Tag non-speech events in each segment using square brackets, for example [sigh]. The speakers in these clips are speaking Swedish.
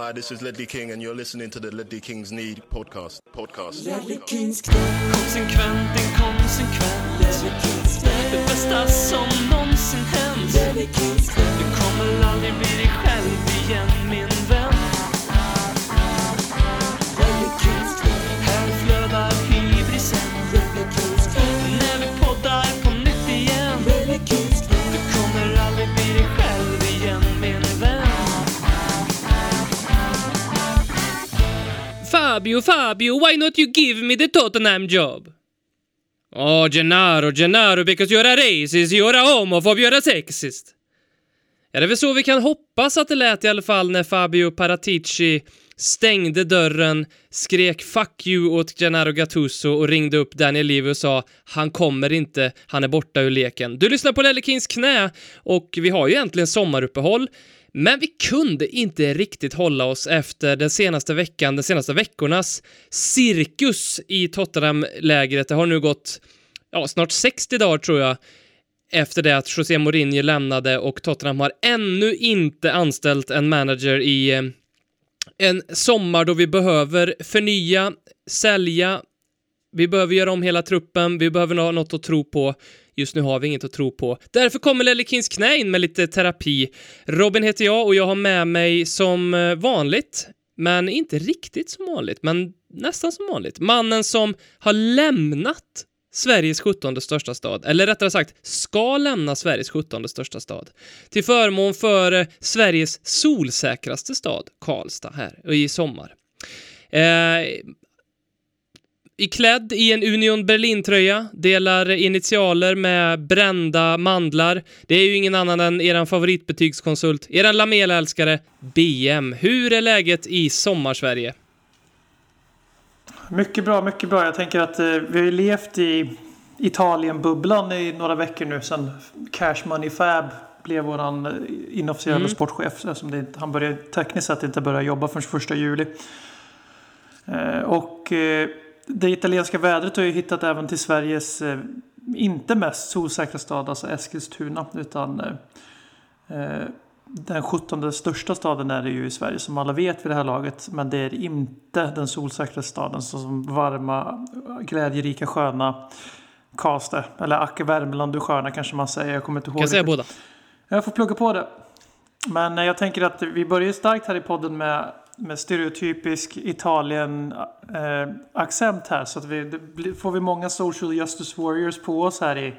Hi, this is Ledley King, and you're listening to the Ledley Kings Need podcast. Podcast. Konsekvent, inkonsekvent Det bästa som någonsin hänt Du kommer aldrig bli dig själv igen min Fabio, Fabio, why not you give me the Tottenham job? Oh, Gennaro, Gennaro, because you're a racist, you're a homophob, you're a sexist. Ja, det är väl så vi kan hoppas att det lät i alla fall när Fabio Paratici stängde dörren, skrek 'fuck you' åt Gennaro Gattuso och ringde upp Daniel Levy och sa 'han kommer inte, han är borta ur leken'. Du lyssnar på Lelle Kings knä och vi har ju egentligen sommaruppehåll, men vi kunde inte riktigt hålla oss efter den senaste veckan, de senaste veckornas cirkus i Tottenham-lägret. Det har nu gått, ja, snart 60 dagar tror jag, efter det att José Mourinho lämnade och Tottenham har ännu inte anställt en manager i eh, en sommar då vi behöver förnya, sälja, vi behöver göra om hela truppen, vi behöver ha något att tro på. Just nu har vi inget att tro på. Därför kommer Lellekins knä in med lite terapi. Robin heter jag och jag har med mig som eh, vanligt, men inte riktigt som vanligt, men nästan som vanligt, mannen som har lämnat Sveriges 17 största stad, eller rättare sagt ska lämna Sveriges 17 största stad, till förmån för eh, Sveriges solsäkraste stad, Karlstad, här i sommar. Eh, i klädd i en Union Berlin-tröja, delar initialer med brända mandlar. Det är ju ingen annan än eran favoritbetygskonsult, eran Lamela-älskare, BM. Hur är läget i sommarsverige? Mycket bra, mycket bra. Jag tänker att eh, vi har ju levt i Italien-bubblan i några veckor nu sedan Cash Money Fab blev våran eh, inofficiella Mm. sportchef. Eftersom det, han börjar tekniskt sett inte börja jobba förrän första juli. Eh, och eh, det italienska vädret har ju hittat även till Sveriges eh, inte mest solsäkra stad, alltså Eskilstuna. Utan eh, eh, den 17 största staden är det ju i Sverige som alla vet vid det här laget. Men det är inte den solsäkra staden som varma, glädjerika, sköna Karlstad. Eller Acke Värmland, du sköna kanske man säger. Jag kommer inte ihåg. Kan jag säga båda? Jag får plugga på det. Men eh, jag tänker att vi börjar starkt här i podden med, med stereotypisk Italien-accent eh, här. Så att vi, det blir, får vi många social justice warriors på oss här i...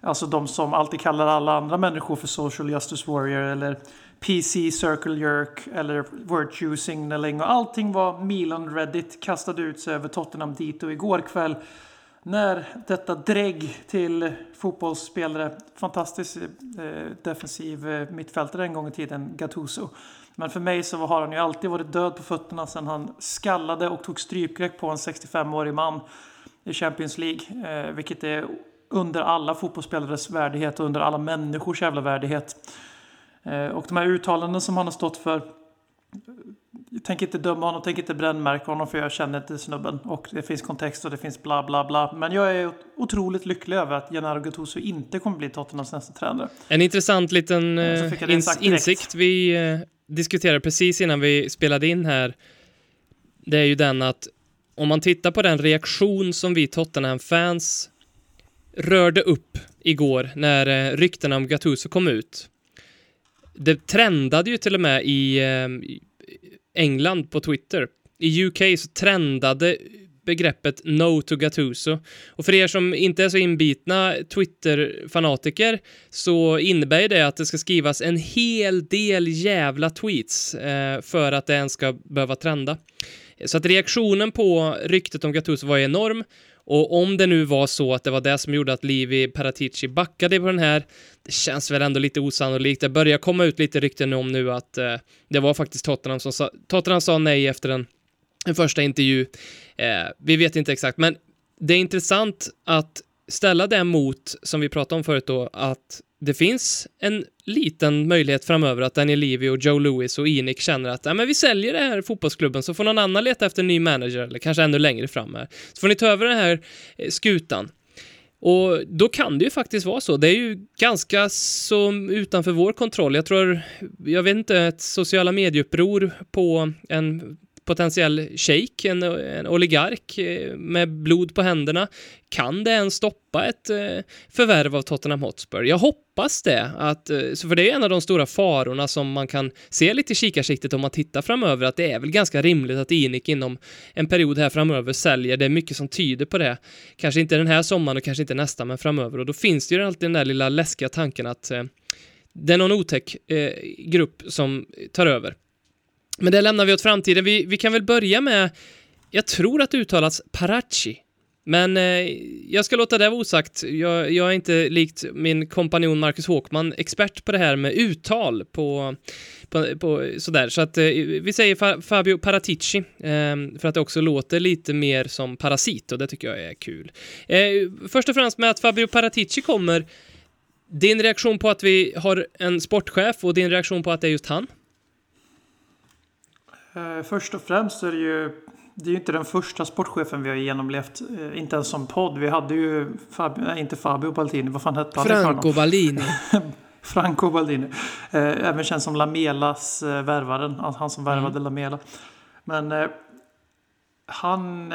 Alltså de som alltid kallar alla andra människor för social justice warrior eller PC circle jerk eller virtue signaling och allting var Milan Reddit kastade ut sig över Tottenham dit och igår kväll när detta drägg till fotbollsspelare, fantastisk eh, defensiv eh, mittfältare en gång i tiden, Gattuso. Men för mig så har han ju alltid varit död på fötterna sedan han skallade och tog strypgrepp på en 65-årig man i Champions League. Eh, vilket är under alla fotbollsspelares värdighet och under alla människors jävla värdighet. Eh, och de här uttalanden som han har stått för jag tänker inte döma honom, tänker inte brännmärka honom för jag känner inte snubben. Och det finns kontext och det finns bla bla bla. Men jag är otroligt lycklig över att Gennaro Gattuso inte kommer bli Tottenhams nästa tränare. En intressant liten eh, ins- insikt vi eh, diskuterade precis innan vi spelade in här. Det är ju den att om man tittar på den reaktion som vi Tottenham-fans rörde upp igår när eh, ryktena om Gattuso kom ut. Det trendade ju till och med i, eh, i England på Twitter. I UK så trendade begreppet No to Gattuso. Och för er som inte är så inbitna Twitter-fanatiker så innebär det att det ska skrivas en hel del jävla tweets eh, för att det ens ska behöva trenda. Så att reaktionen på ryktet om Gattuso var enorm. Och om det nu var så att det var det som gjorde att Livi Paratici backade på den här, det känns väl ändå lite osannolikt. Det börjar komma ut lite rykten om nu att eh, det var faktiskt Tottenham som sa, Tottenham sa nej efter en, en första intervju. Eh, vi vet inte exakt, men det är intressant att ställa det mot, som vi pratade om förut då, att det finns en liten möjlighet framöver att Daniel Levy och Joe Lewis och Enick känner att ja, men vi säljer det här fotbollsklubben så får någon annan leta efter en ny manager eller kanske ännu längre fram här. Så får ni ta över den här eh, skutan. Och då kan det ju faktiskt vara så. Det är ju ganska så utanför vår kontroll. Jag tror, jag vet inte, ett sociala medieuppror på en potentiell shejk, en, en oligark eh, med blod på händerna. Kan det ens stoppa ett eh, förvärv av Tottenham Hotspur? Jag hoppas det, att, eh, för det är en av de stora farorna som man kan se lite i kikarsiktet om man tittar framöver, att det är väl ganska rimligt att Inik inom en period här framöver säljer. Det är mycket som tyder på det. Kanske inte den här sommaren och kanske inte nästa, men framöver. Och då finns det ju alltid den där lilla läskiga tanken att det är någon otäck eh, grupp som tar över. Men det lämnar vi åt framtiden. Vi, vi kan väl börja med, jag tror att det uttalas Parachi. Men eh, jag ska låta det vara osagt. Jag, jag, är inte likt min kompanjon Marcus Håkman expert på det här med uttal på, på, på sådär. Så att eh, vi säger Fa Fabio Paratici eh, för att det också låter lite mer som parasit och det tycker jag är kul. Eh, först och främst med att Fabio Paratici kommer. Din reaktion på att vi har en sportchef och din reaktion på att det är just han? Eh, först och främst är det ju det är ju inte den första sportchefen vi har genomlevt, eh, inte ens som podd. Vi hade ju, Fabio, nej, inte Fabio Baldini, vad fan hette han? Franco Baldini. [laughs] Franco Baldini. Eh, även känd som Lamelas värvaren, han som värvade mm. Lamela. Men han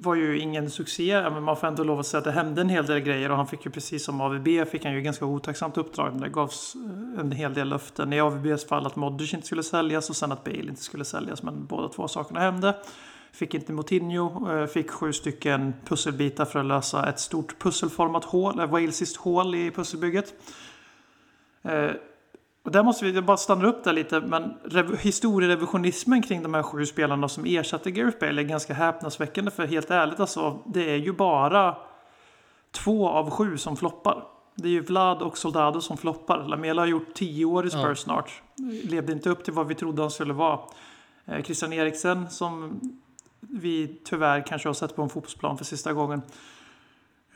var ju ingen succé, men man får ändå lov att säga att det hände en hel del grejer och han fick ju precis som AVB fick han ju ganska otacksamt uppdrag. Det gavs eh, en hel del löften i AVBs fall att Modric inte skulle säljas och sen att Bale inte skulle säljas. Men båda två sakerna hände. Fick inte Moutinho, eh, fick sju stycken pusselbitar för att lösa ett stort pusselformat hål, eh, walesiskt hål i pusselbygget. Och där måste vi bara stanna upp där lite, men historierevisionismen kring de här sju spelarna som ersatte Gareth Bale är ganska häpnadsväckande. För helt ärligt alltså, det är ju bara två av sju som floppar. Det är ju Vlad och Soldado som floppar. Lamela har gjort tio år i Spurs ja. snart. Levde inte upp till vad vi trodde han skulle vara. Eh, Christian Eriksen som vi tyvärr kanske har sett på en fotbollsplan för sista gången.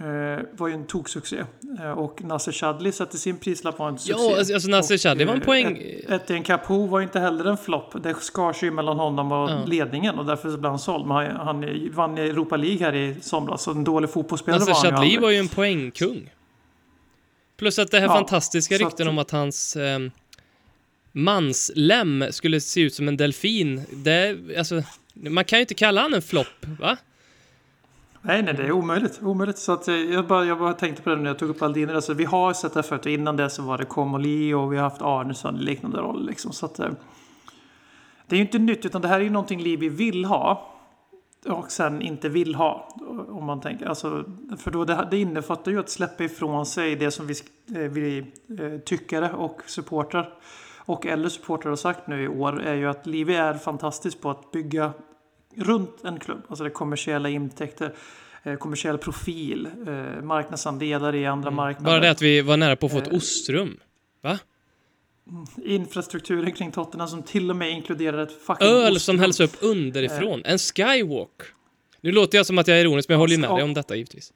Eh, var ju en toksuccé. Eh, och Nasser Chadli satte sin prislapp på en succé. Ja, alltså, alltså Nasser Chadli var en poäng. Etienne Capoe var inte heller en flopp. Det skar sig mellan honom och ja. ledningen och därför blev han såld. Men han, han vann Europa League här i somras, så en dålig fotbollsspelare Nasser var han Chadli var ju en poängkung. Plus att det här ja, fantastiska rykten att... om att hans eh, manslem skulle se ut som en delfin. Det, alltså, man kan ju inte kalla han en flopp, va? Nej, nej, det är omöjligt. omöjligt. Så att eh, jag, bara, jag bara tänkte på det när jag tog upp Aldiner. Alltså, vi har sett det förut. Innan det så var det Komoli och vi har haft Arnesson i liknande roll. Liksom. Så att, eh, det är ju inte nytt, utan det här är ju någonting Livi vill ha. Och sen inte vill ha. Om man tänker. Alltså, för då det, det innefattar ju att släppa ifrån sig det som vi, eh, vi tyckare och supportrar och eller supportrar har sagt nu i år är ju att Livi är fantastisk på att bygga runt en klubb. Alltså det kommersiella intäkter, eh, kommersiell profil, eh, marknadsandelar i andra mm. marknader. Bara det att vi var nära på att få ett eh, ostrum. Va? Mm, infrastrukturen kring Tottenham som till och med inkluderar ett fucking Öl ostrum. som hälls upp underifrån. En skywalk. Nu låter jag som att jag är ironisk, men jag håller ju med dig om detta givetvis.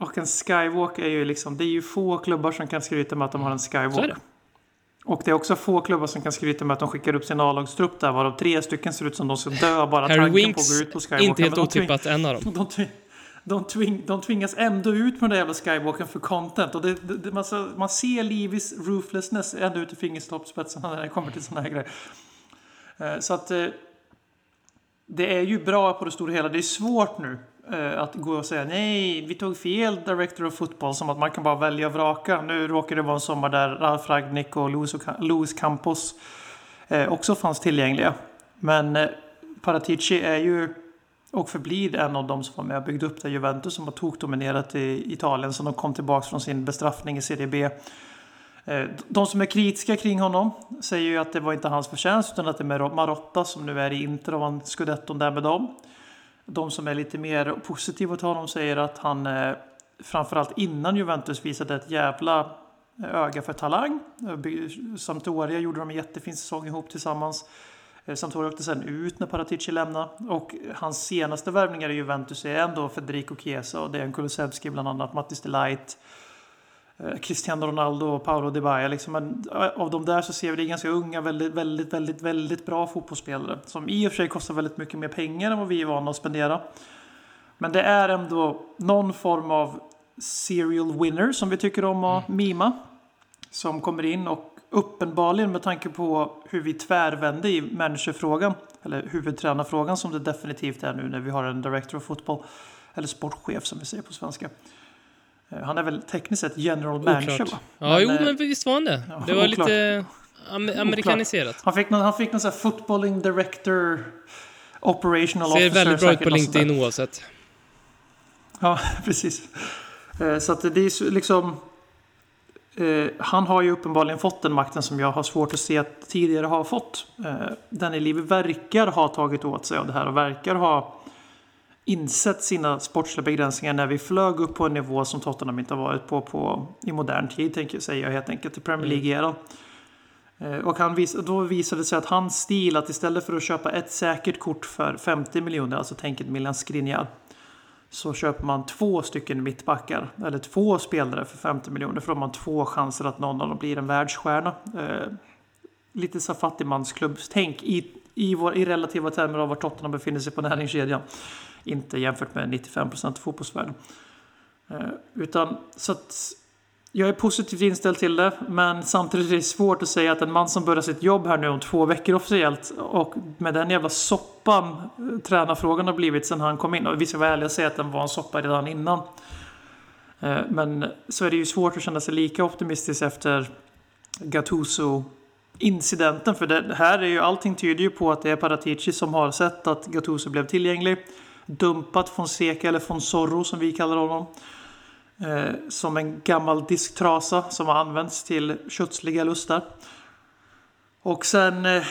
Och en skywalk är ju liksom, det är ju få klubbar som kan skryta med att de har en skywalk. Det. Och det är också få klubbar som kan skryta med att de skickar upp sin A-lagstrupp där, varav tre stycken ser ut som de ska dö bara Harry tanken Winks, på att gå ut på Skywalken. inte helt otippat en av dem. [laughs] De, tving, de, tving, de tvingas ändå ut med den där jävla Skywalken för content. Och det, det, man, man ser Livis ruthlessness ända ut i fingertoppsspetsarna när det kommer till sådana här grejer. Eh, så att eh, det är ju bra på det stora hela. Det är svårt nu Eh, att gå och säga nej, vi tog fel Director of Football som att man kan bara välja och vraka. Nu råkar det vara en sommar där Ralf Ragnik och Luis Campos eh, också fanns tillgängliga. Men eh, Paratici är ju och förblir en av de som var med och byggde upp det Juventus som har tokdominerat i Italien som de kom tillbaka från sin bestraffning i Serie B. De som är kritiska kring honom säger ju att det var inte hans förtjänst utan att det är Marotta som nu är i Inter och vann scudetton där med dem. De som är lite mer positiva till honom säger att han eh, framförallt innan Juventus visade ett jävla eh, öga för talang. Eh, Sampdoria gjorde de en jättefin säsong ihop tillsammans. Eh, Sampdoria åkte sen ut när Paratici lämnade och hans senaste värvningar i Juventus är ändå Federico Chiesa och Dejan Kulusevski bland annat, Mattis Delight. Eh, Cristiano Ronaldo och Paolo Di Baya. Liksom. Men eh, av de där så ser vi det ganska unga, väldigt, väldigt, väldigt, väldigt bra fotbollsspelare. Som i och för sig kostar väldigt mycket mer pengar än vad vi är vana att spendera. Men det är ändå någon form av serial winner som vi tycker om att mima. Som kommer in och uppenbarligen med tanke på hur vi tvärvände i managerfrågan, eller huvudtränarfrågan som det definitivt är nu när vi har en director of football, eller sportchef som vi säger på svenska. Eh, Han är väl tekniskt sett general manager Oklart. va? Ja, jo, eh, men visst var han det. ja, det var oklart. lite am amerikaniserat. Han fick någon, han fick någon sån här footballing director operational Ser officer. väldigt bra ut på. LinkedIn oavsett. Ja, [laughs] precis. Eh, Så att det är liksom... eh, Han har ju uppenbarligen fått den makten som jag har svårt att se att tidigare har fått. Eh, Danny Levy verkar ha tagit åt sig av det här och verkar ha insett sina sportsliga begränsningar när vi flög upp på en nivå som Tottenham inte har varit på, på i modern tid, tänker jag säga helt enkelt, i Premier League-eran. Eh, Och han vis, då visade det sig att hans stil, att istället för att köpa ett säkert kort för 50 miljoner, alltså tänk ett Milan Skriniar, så köper man två stycken mittbackar, eller två spelare för 50 miljoner, för då har man två chanser att någon av dem blir en världsstjärna. Eh, lite så fattigmansklubbstänk i, i, vår, i relativa termer av var Tottenham befinner sig på näringskedjan. Inte jämfört med 95% av fotbollsvärlden. Eh, utan så att jag är positivt inställd till det, men samtidigt är det svårt att säga att en man som börjar sitt jobb här nu om två veckor officiellt och med den jävla soppan eh, tränarfrågan har blivit sen han kom in. Och vi ska vara ärliga och säga att den var en soppa redan innan. Eh, men så är det ju svårt att känna sig lika optimistisk efter Gattuso incidenten. För det här är ju, allting tyder ju på att det är Paratici som har sett att Gattuso blev tillgänglig. Dumpat Fonseca, eller Fonsorro som vi kallar honom. Eh, som en gammal disktrasa som har använts till kötsliga lustar. Och sen eh,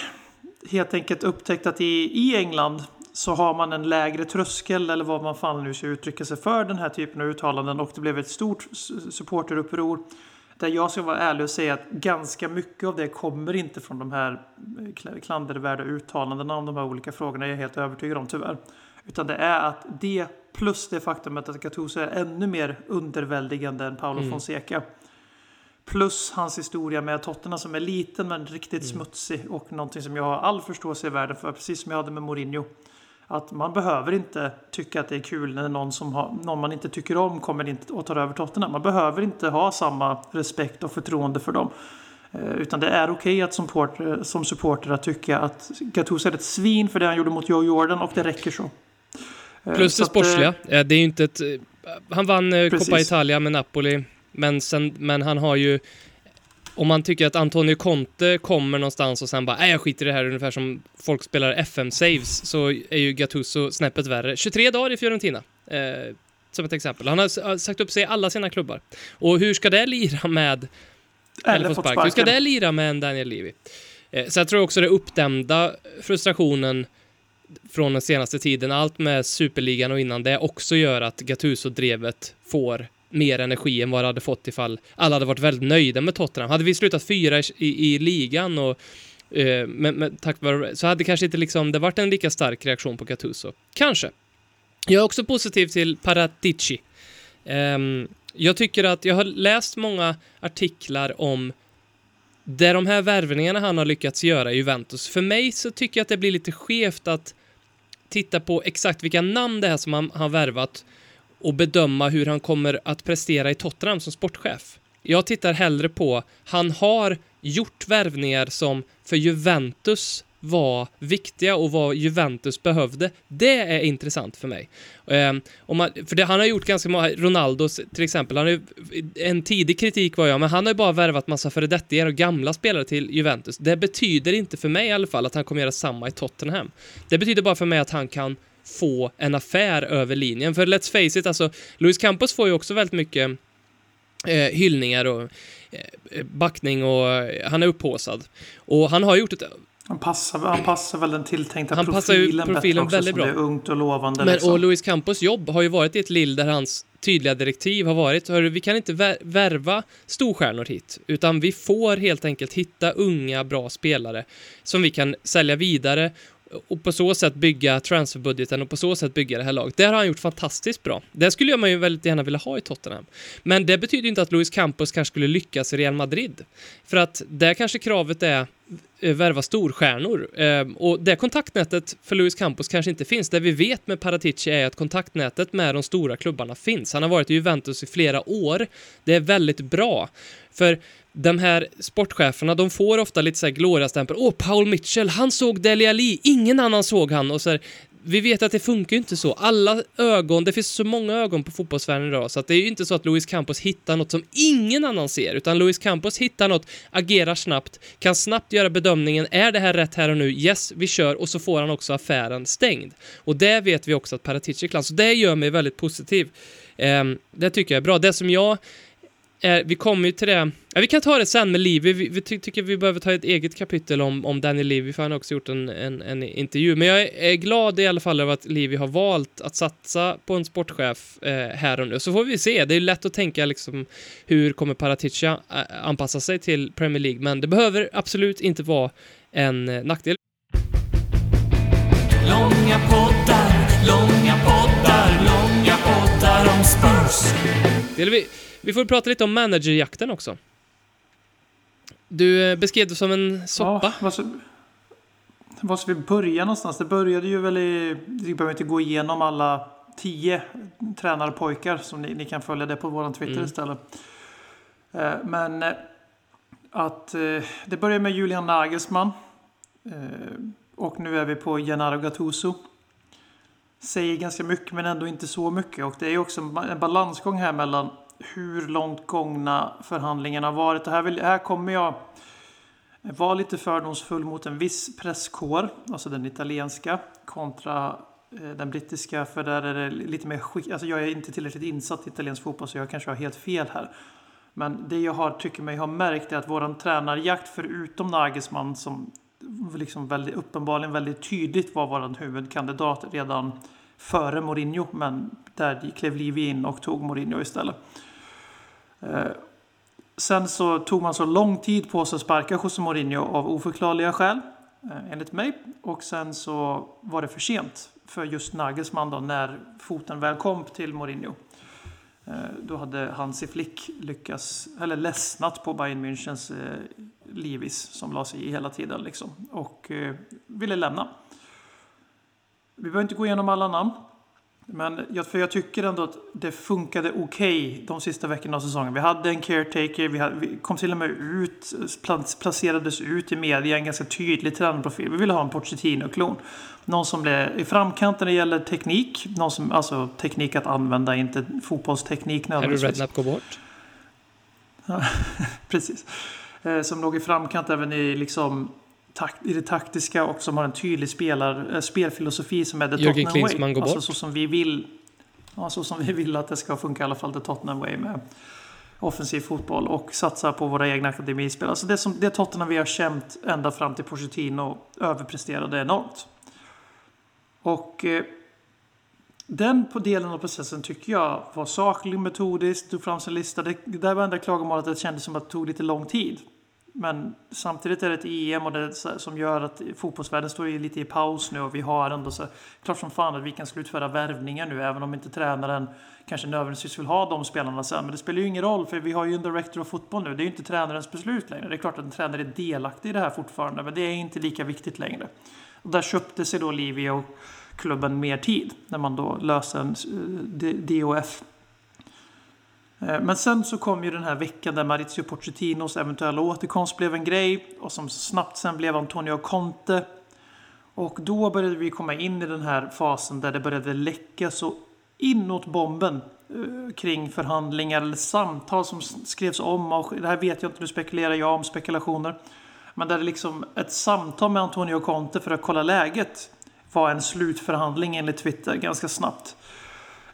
helt enkelt upptäckt att i, i England så har man en lägre tröskel eller vad man fan nu ska uttrycka sig för den här typen av uttalanden och det blev ett stort supporteruppror. Där jag ska vara ärlig och säga att ganska mycket av det kommer inte från de här eh, klandervärda uttalandena om de här olika frågorna, jag är helt övertygad om tyvärr. Utan det är att det plus det faktumet att Gattuso är ännu mer underväldigande än Paolo Fonseca. Plus hans historia med Tottenham som är liten men riktigt smutsig och någonting som jag har all förståelse i världen för, precis som jag hade med Mourinho. Att man behöver inte tycka att det är kul när någon, som har, någon man inte tycker om kommer in och tar över Tottenham. Man behöver inte ha samma respekt och förtroende för dem. Eh, Utan det är okej att som, supporter, som supporter att tycka att Gattuso är ett svin för det han gjorde mot Joe Jordan och det räcker så. Eh, Plus det att, eh, sportsliga. Eh, Det är inte ett... eh, Han vann eh, Precis. Coppa Italia med Napoli, men, sen, men han har ju... Om man tycker att Antonio Conte kommer någonstans och sen bara nej jag skiter i det här ungefär som folk spelar FM-saves så är ju Gattuso snäppet värre. 23 dagar i Fiorentina. Eh, som ett exempel. Han har sagt upp sig i alla sina klubbar. Och hur ska det lira med... Eller fått fått spark. Hur ska sparken. det lira med en Daniel Levy? Eh, så jag tror också det uppdämda frustrationen från den senaste tiden, allt med superligan och innan det också gör att Gattuso-drevet får mer energi än vad det hade fått ifall alla hade varit väldigt nöjda med Tottenham. Hade vi slutat fyra i, i, i ligan och eh, men, men, tack vare, så hade kanske inte liksom det varit en lika stark reaktion på Gattuso. Kanske. Jag är också positiv till Paratici. Ehm, jag tycker att jag har läst många artiklar om det de här värvningarna han har lyckats göra i Juventus. För mig så tycker jag att det blir lite skevt att titta på exakt vilka namn det är som han har värvat och bedöma hur han kommer att prestera i Tottenham som sportchef. Jag tittar hellre på, han har gjort värvningar som för Juventus var viktiga och vad Juventus behövde. Det är intressant för mig. Ehm, om man, för det, han har gjort ganska många, Ronaldo till exempel, han har en tidig kritik var jag, men han har ju bara värvat massa föredettingar och gamla spelare till Juventus. Det betyder inte för mig i alla fall att han kommer göra samma i Tottenham. Det betyder bara för mig att han kan få en affär över linjen. För let's face it, alltså, Luis Campos får ju också väldigt mycket eh, hyllningar och eh, backning och eh, han är upphåsad. Och han har gjort ett han passar, han passar väl den tilltänkta Han passar profilen, profilen bättre också, väldigt bra. Är ungt och lovande. Men, liksom. och Luis Campos jobb har ju varit i ett lill där hans tydliga direktiv har varit hörru, vi kan inte vär- värva storstjärnor hit, utan vi får helt enkelt hitta unga, bra spelare som vi kan sälja vidare och på så sätt bygga transferbudgeten och på så sätt bygga det här laget. Det har han gjort fantastiskt bra. Det skulle man ju väldigt gärna vilja ha i Tottenham. Men det betyder inte att Luis Campos kanske skulle lyckas i Real Madrid. För att där kanske kravet är att värva storstjärnor. Ehm, och det kontaktnätet för Luis Campos kanske inte finns. Det vi vet med Paratici är att kontaktnätet med de stora klubbarna finns. Han har varit i Juventus i flera år. Det är väldigt bra. För de här sportcheferna, de får ofta lite så här gloria-stämpel. Åh, Paul Mitchell, han såg Dele Alli, ingen annan såg han. Och så här, vi vet att det funkar ju inte så. Alla ögon, det finns så många ögon på fotbollsvärlden idag, så att det är ju inte så att Luis Campos hittar något som ingen annan ser, utan Luis Campos hittar något, agerar snabbt, kan snabbt göra bedömningen, är det här rätt här och nu? Yes, vi kör, och så får han också affären stängd. Och det vet vi också att Paratici kan, så det gör mig väldigt positiv. Um, det tycker jag är bra. Det som jag är, vi kommer ju till det, ja, vi kan ta det sen med Livi, vi, vi ty tycker vi behöver ta ett eget kapitel om, om Danny Livi, för han har också gjort en, en, en, intervju. Men jag är glad i alla fall över att Livi har valt att satsa på en sportchef eh, här och nu. Så får vi se, det är lätt att tänka liksom hur kommer Paraticia eh, anpassa sig till Premier League, men det behöver absolut inte vara en eh, nackdel. Långa poddar, långa poddar, långa poddar om Spurs. Det vi, vi får prata lite om managerjakten också. Du eh, beskrev det som en soppa. Ja, var, ska, vi börja någonstans? Det började ju väl i... Vi behöver inte gå igenom alla tio tränarpojkar som ni, ni kan följa det på vår Twitter Mm. istället. Eh, Men eh, att det börjar med Julian Nagelsmann. Och nu är vi på Gennaro Gattuso. Säger ganska mycket men ändå inte så mycket. Och det är också en balansgång här mellan hur långt gångna förhandlingarna har varit. Och här, vill, här kommer jag vara lite fördomsfull mot en viss presskår, alltså den italienska, kontra eh, den brittiska. För där är det lite mer skick... Alltså jag är inte tillräckligt insatt i italiensk fotboll så jag kanske har helt fel här. Men det jag har, tycker mig ha märkt är att våran tränarjakt, förutom Nagelsmann som liksom väldigt, uppenbarligen väldigt tydligt var våran huvudkandidat redan före Mourinho, men där klev Livi in och tog Mourinho istället. Eh, sen så tog man så lång tid på sig att sparka José Mourinho av oförklarliga skäl, eh, enligt mig. Och sen så var det för sent för just Nagelsmann då, när foten väl kom till Mourinho. Eh, då hade Hansi Flick lyckats, eller ledsnat på Bayern Münchens eh, Livis som la sig i hela tiden liksom. Och eh, ville lämna. Vi behöver inte gå igenom alla namn. Men jag, för jag tycker ändå att det funkade okej de sista veckorna av säsongen. Vi hade en caretaker, vi, hade, vi kom till och med ut, pla- placerades ut i media en ganska tydlig tränarprofil. Vi ville ha en Pochettino-klon. Någon som blev i framkant när det gäller teknik. Någon som, alltså teknik att använda, inte fotbollsteknik nödvändigtvis. Redknapp gå bort? [laughs] Precis. Eh, som låg i framkant även i, liksom, i det taktiska och som har en tydlig spelar, eh, spelfilosofi som är the Jürgen Tottenham Klinsmann way. går alltså bort. så som vi vill. Ja, så som vi vill att det ska funka i alla fall the Tottenham way med offensiv fotboll och satsa på våra egna akademispel. Alltså det, som, det Tottenham vi har känt ända fram till Pochettino överpresterade enormt. Och eh, den på delen av processen tycker jag var saklig, metodisk, tog fram sin lista. Det, det där var enda klagomålet att det kändes som att det tog lite lång tid. Men samtidigt är det ett EM och det som gör att fotbollsvärlden står lite i paus nu och vi har ändå så klart som fan att vi kan slutföra värvningar nu även om inte tränaren kanske nödvändigtvis vill ha de spelarna sen. Men det spelar ju ingen roll för vi har ju en director of fotboll nu. Det är ju inte tränarens beslut längre. Det är klart att en tränare är delaktig i det här fortfarande men det är inte lika viktigt längre. Och där köpte sig då Livio och klubben mer tid när man då löste en eh, DOF. Eh, men sen så kom ju den här veckan där Maurizio Pochettinos eventuella återkomst blev en grej och som snabbt sen blev Antonio Conte. Och då började vi komma in i den här fasen där det började läcka så inåt bomben eh, kring förhandlingar eller samtal som skrevs om. Och det här vet jag inte, nu spekulerar jag om spekulationer. Men där det liksom ett samtal med Antonio Conte för att kolla läget var en slutförhandling enligt Twitter ganska snabbt.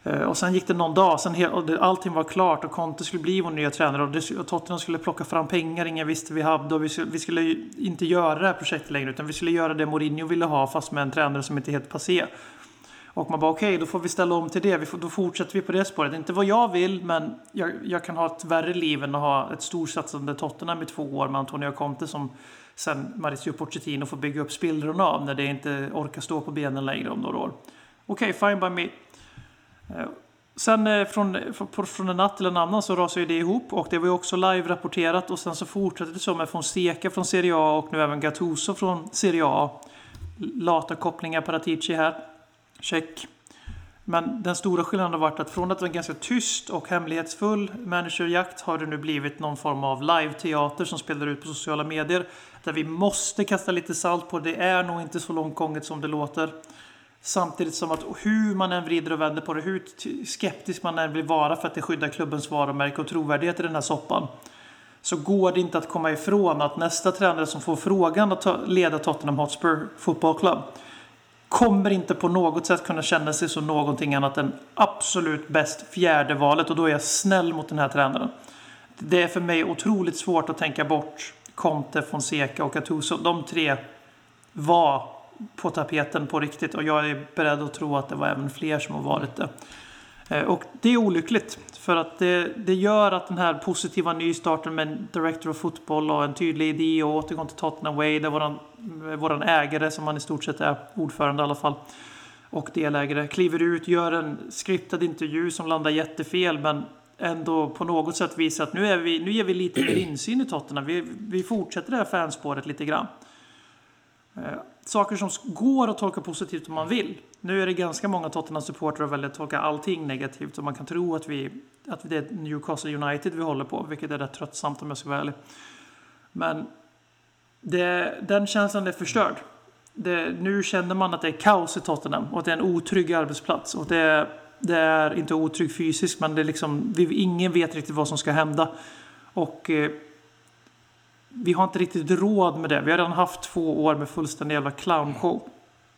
Eh, och sen gick det någon dag, sen och allting var klart och Conte skulle bli vår nya tränare och, och Tottenham skulle plocka fram pengar ingen visste vi hade och vi skulle, vi skulle inte göra det här projektet längre utan vi skulle göra det Mourinho ville ha fast med en tränare som inte är helt passé. Och man bara okej, då får vi ställa om till det. Vi får, då fortsätter vi på det spåret. Inte vad jag vill, men jag, jag kan ha ett värre liv än att ha ett storsatsande Tottenham i två år med Antonio Conte som sen Mauricio Pochettino får bygga upp spillrorna av när det inte orkar stå på benen längre om några år. Okej, okay, fine by me. Eh, sen eh, från, från, från en natt till en annan så rasade det ihop och det var ju också live-rapporterat och sen så fortsatte det så med Fonseca från Serie A och nu även Gattuso från Serie A. Lata kopplingar Paratici här. Check. Men den stora skillnaden har varit att från att vara ganska tyst och hemlighetsfull managerjakt har det nu blivit någon form av live-teater som spelar ut på sociala medier. Där vi måste kasta lite salt på. Det är nog inte så långt gånget som det låter. Samtidigt som att hur man än vrider och vänder på det, hur skeptisk man än vill vara för att det skyddar klubbens varumärke och trovärdighet i den här soppan. Så går det inte att komma ifrån att nästa tränare som får frågan att leda Tottenham Hotspur Football Club kommer inte på något sätt kunna känna sig som någonting annat än absolut bäst fjärde valet och då är jag snäll mot den här tränaren. Det är för mig otroligt svårt att tänka bort Conte, Fonseca och Gattuso. De tre var på tapeten på riktigt och jag är beredd att tro att det var även fler som har varit det. Eh, och det är olyckligt för att det, det gör att den här positiva nystarten med en Director of Football och en tydlig idé och återgång till Tottenham Way där våran, våran ägare, som han i stort sett är, ordförande i alla fall, och delägare, kliver ut, gör en skriptad intervju som landar jättefel men ändå på något sätt visar att nu, är vi, nu ger vi lite mer insyn i Tottenham. Vi, vi fortsätter det här fanspåret lite grann. Eh, Saker som går att tolka positivt om man vill. Nu är det ganska många Tottenham-supportrar som väljer att tolka allting negativt och man kan tro att, vi, att det är Newcastle United vi håller på, vilket är rätt tröttsamt om jag ska vara ärlig. Men det, den känslan är förstörd. Det, nu känner man att det är kaos i Tottenham och att det är en otrygg arbetsplats. Och det, det är inte otrygg fysiskt, men det är liksom, ingen vet riktigt vad som ska hända. Och eh, vi har inte riktigt råd med det. Vi har redan haft två år med fullständig jävla clownshow.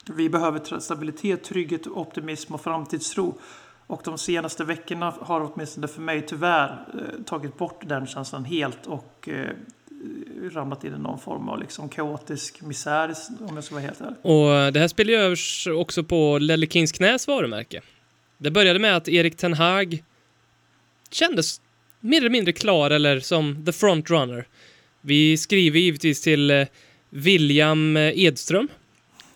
Vi behöver stabilitet, trygghet, optimism och framtidstro. Och de senaste veckorna har åtminstone för mig tyvärr eh, tagit bort den känslan helt och eh, ramlat in i någon form av liksom kaotisk misär om jag ska vara helt ärlig. Och det här spelar ju över också på Lelle Kings knäs varumärke. Det började med att Erik Ten Hag kändes mer eller mindre klar eller som the frontrunner. Vi skriver givetvis till eh, William Edström.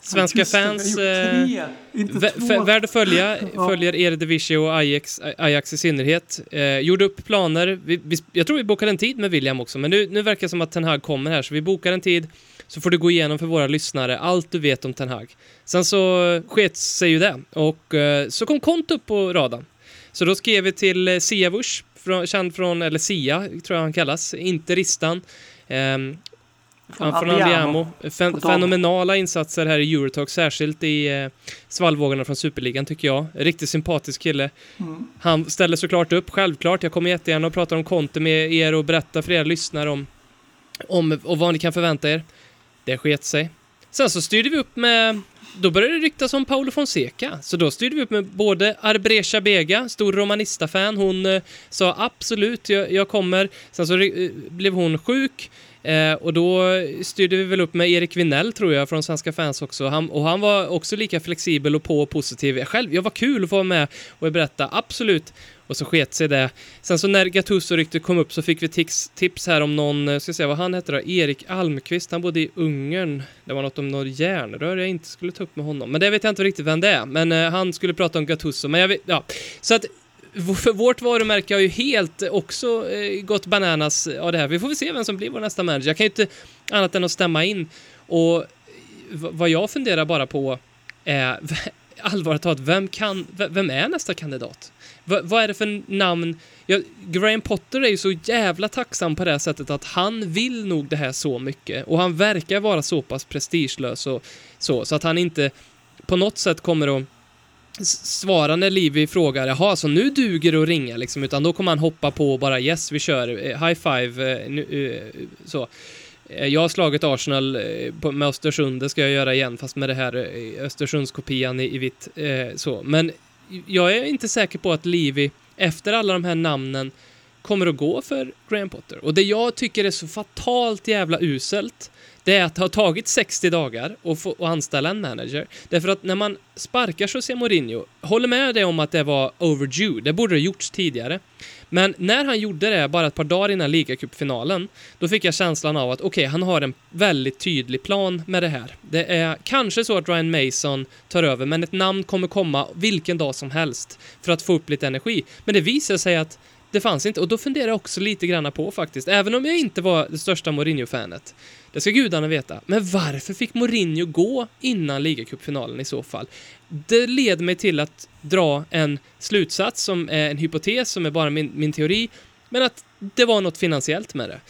Svenska fans... Eh, värd att följa. [laughs] Följer Eredivisie och Ajax, Ajax i synnerhet. Eh, gjorde upp planer. Vi, vi, jag tror vi bokade en tid med William också, men nu, nu verkar det som att Ten Hag kommer här, så vi bokar en tid. Så får du gå igenom för våra lyssnare allt du vet om Ten Hag. Sen så sket sig ju det och eh, så kom Kont upp på radarn. Så då skrev vi till eh, Siavush, känd från, eller Sia tror jag han kallas, inte Ristan. Um, från, från. Fen fenomenala insatser här i Eurotalk, särskilt i eh, svallvågorna från Superligan tycker jag. Riktigt sympatisk kille. Mm. Han ställer såklart upp, självklart. Jag kommer jättegärna och prata om Conte med er och berätta för er lyssnare om, om och vad ni kan förvänta er. Det sket sig. Sen så styrde vi upp med då började det ryktas om Paolo Fonseca, så då styrde vi upp med både Arbresha Bega, stor romanista-fan, hon eh, sa absolut, jag, jag kommer. Sen så eh, blev hon sjuk, Eh, och då styrde vi väl upp med Erik Vinell tror jag från Svenska fans också. Han, och han var också lika flexibel och på och positiv. Själv, jag var kul att få vara med och berätta, absolut. Och så sket sig det. Sen så när Gattuso-ryktet kom upp så fick vi tips, tips här om någon, eh, ska ska säga vad han hette då, Erik Almqvist, han bodde i Ungern. Det var något om något järnrör jag inte skulle ta upp med honom. Men det vet jag inte riktigt vem det är. Men eh, han skulle prata om Gattuso. Men jag vet, ja. Så att för vårt varumärke har ju helt också eh, gått bananas av det här. Vi får väl se vem som blir vår nästa manager. Jag kan ju inte annat än att stämma in. Och eh, vad jag funderar bara på är [laughs] allvarligt talat, vem, kan, vem är nästa kandidat? V vad är det för namn? Ja, Graham Potter är ju så jävla tacksam på det sättet att han vill nog det här så mycket och han verkar vara så pass prestigelös och så, så att han inte på något sätt kommer att svara när Livi frågar jaha, så nu duger det att ringa liksom, utan då kommer han hoppa på och bara yes, vi kör, eh, high five, eh, nu, eh, så. Jag har slagit Arsenal med Östersund, det ska jag göra igen, fast med det här Östersundskopian i, i vitt, så. Men jag är inte säker på att Livi, efter alla de här namnen, kommer att gå för Graham Potter. Och det jag tycker är så fatalt jävla uselt, det är att det har tagit 60 dagar att, få, att anställa en manager. Därför att när man sparkar José Mourinho, håller med dig om att det var overdue, det borde ha gjorts tidigare. Men när han gjorde det bara ett par dagar innan ligacupfinalen, då fick jag känslan av att okej, okay, han har en väldigt tydlig plan med det här. Det är kanske så att Ryan Mason tar över, men ett namn kommer komma vilken dag som helst för att få upp lite energi. Men det visar sig att det fanns inte och då funderar jag också lite granna på faktiskt, även om jag inte var det största Mourinho-fanet. Det ska gudarna veta. Men varför fick Mourinho gå innan ligacupfinalen i så fall? Det leder mig till att dra en slutsats som är en hypotes, som är bara min, min teori, men att det var något finansiellt med det.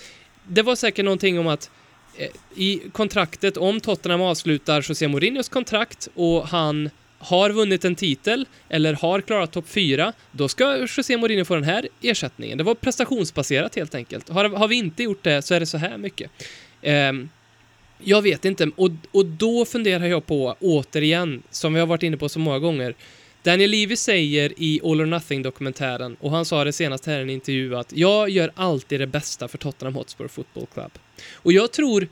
Det var säkert någonting om att eh, i kontraktet, om Tottenham avslutar José Mourinhos kontrakt och han har vunnit en titel eller har klarat topp 4, då ska José Mourinho få den här ersättningen. Det var prestationsbaserat helt enkelt. Har, har vi inte gjort det så är det så här mycket. Ehm, jag vet inte, och, och då funderar jag på, återigen, som vi har varit inne på så många gånger, Daniel Levy säger i All or Nothing-dokumentären, och han sa det senast här i en intervju, att jag gör alltid det bästa för Tottenham Hotspur Football Club. Och jag tror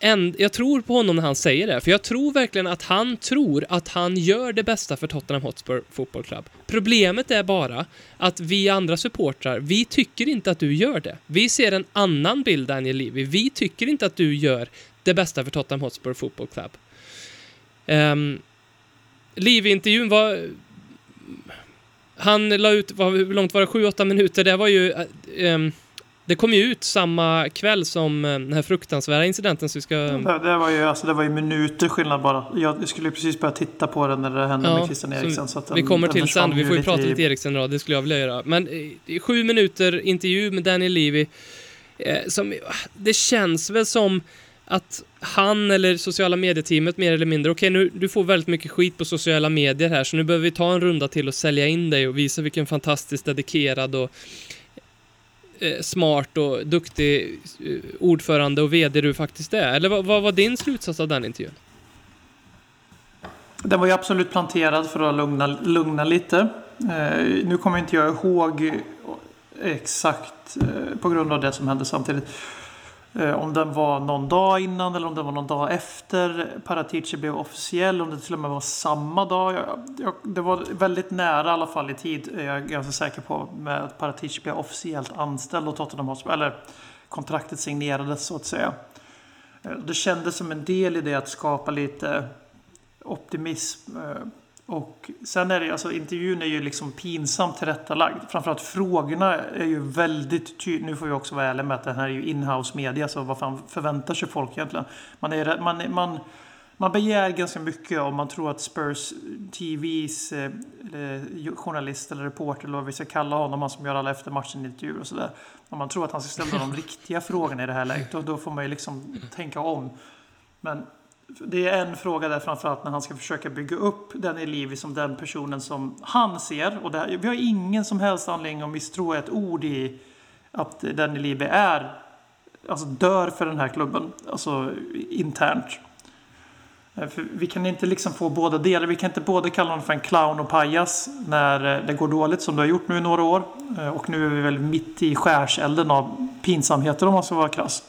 en, jag tror på honom när han säger det, för jag tror verkligen att han tror att han gör det bästa för Tottenham Hotspur Football Club. Problemet är bara att vi andra supportrar, vi tycker inte att du gör det. Vi ser en annan bild, Daniel Levy. Vi tycker inte att du gör det bästa för Tottenham Hotspur Football Club. Um, Levy-intervjun var... Han la ut, var, hur långt var det? 7-8 minuter. Det var ju... Um, det kom ju ut samma kväll som eh, den här fruktansvärda incidenten så vi ska... Det, det, var ju, alltså, det var ju minuter skillnad bara. Jag skulle precis börja titta på den när det hände ja, med Christian Eriksen. Så den, vi kommer till sen, vi får ju prata lite Eriksen då, det skulle jag vilja göra. Men i sju minuter intervju med Daniel Levy. Eh, som, det känns väl som att han eller sociala medieteamet mer eller mindre, okej okay, nu du får väldigt mycket skit på sociala medier här så nu behöver vi ta en runda till och sälja in dig och visa vilken fantastiskt dedikerad och Eh, Eh, smart och duktig eh, ordförande och VD du faktiskt är? Eller vad, vad var din slutsats av den intervjun? Den var ju absolut planterad för att lugna, lugna lite. Eh, nu kommer inte jag ihåg exakt eh, på grund av det som hände samtidigt. Eh, om den var någon dag innan eller om det var någon dag efter Paratici blev officiell. Om det till och med var samma dag. Jag, jag, det var väldigt nära i alla fall i tid. Jag är ganska säker på med att Paratici blev officiellt anställd och Tottenham Hotspur. Eller kontraktet signerades så att säga. Eh, det kändes som en del i det att skapa lite optimism eh, och sen är det alltså intervjun är ju liksom pinsamt tillrättalagd. Framförallt frågorna är ju väldigt tydliga. Nu får vi också vara ärliga med att det här är ju inhouse media så vad fan förväntar sig folk egentligen? Man, är, man, man, man begär ganska mycket om man tror att Spurs TVs eh, journalist eller reporter eller vad vi ska kalla honom, han som gör alla eftermatchen intervjuer och sådär. Om man tror att han ska ställa de [laughs] riktiga frågorna i det här läget, då, då får man ju liksom tänka om. Men det är en fråga där framförallt när han ska försöka bygga upp den Elivi som den personen som han ser. Och här, vi har ingen som helst anledning att misstro ett ord i att den Elivi är, alltså dör för den här klubben, alltså internt. Eh, för vi kan inte liksom få båda delar. Vi kan inte både kalla honom för en clown och pajas när eh, det går dåligt som det har gjort nu i några år. Eh, och nu är vi väl mitt i skärselden av pinsamheter om man ska vara krass.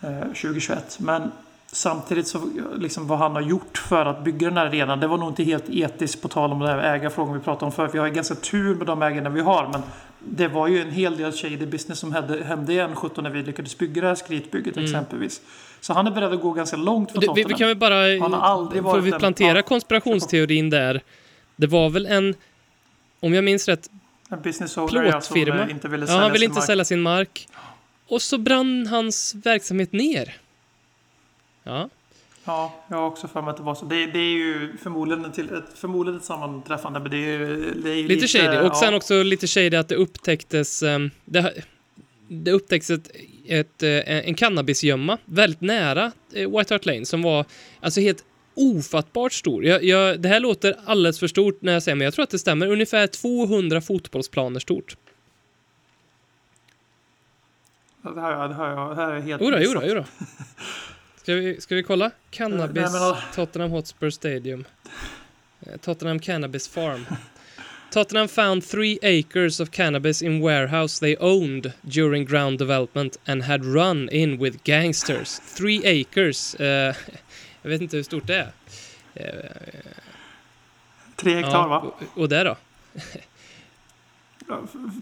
2021. Men Samtidigt så liksom vad han har gjort för att bygga den här arenan, det var nog inte helt etiskt på tal om den här ägarfrågan vi pratade om förut. Vi har ju ganska tur med de ägarna vi har, men det var ju en hel del shady business som hände, hände igen 17 när vi lyckades bygga det här skritbygget mm. exempelvis. Så han är beredd att gå ganska långt för Tottenham. Vi, vi kan väl bara, han har aldrig får vi plantera en, konspirationsteorin där. Det var väl en, om jag minns rätt, en business owner som inte ville sälja ja, han ville inte mark. sälja sin mark. Och så brann hans verksamhet ner. Ja. Ja, jag har också för mig att det var så. Det, det är ju förmodligen, till, ett, förmodligen ett sammanträffande, men det är ju det är lite, lite shady. Och ja. sen också lite shady att det upptäcktes... Um, det, det upptäcktes ett, ett, eh, en cannabisgömma väldigt nära eh, White Hart Lane som var alltså helt ofattbart stor. Jag, jag, det här låter alldeles för stort när jag säger men jag tror att det stämmer. Ungefär 200 fotbollsplaner stort. Det här, det här, det här är helt Jodå, jodå, jodå. [laughs] Ska vi, ska vi kolla? Cannabis, Nej, men... Tottenham Hotspur Stadium. Eh, Tottenham Cannabis Farm. Tottenham found three acres of cannabis in warehouse they owned during ground development and had run in with gangsters. Three acres. Eh, jag vet inte hur stort det är. Eh, Tre hektar ja, va? och, och det då?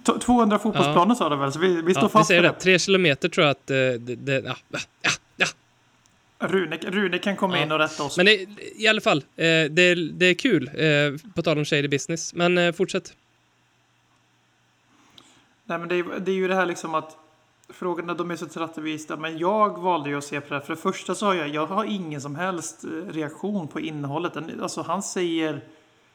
T- 200 fotbollsplaner sa du väl? Så vi, vi står Ja, vi fast säger vid det. det. Tre kilometer tror jag att det... det ja, ja, ja, ja. Rune, Rune kan komma Ja. in och rätta oss. Men det, i alla fall, eh, det, det är kul. Eh, på tal om shady business. Men eh, fortsätt. Nej, men det, är, det är ju det här liksom att frågorna de är så tillrättavista. Men jag valde ju att se på det här. För det första så har jag, jag har ingen som helst reaktion på innehållet. Alltså han säger,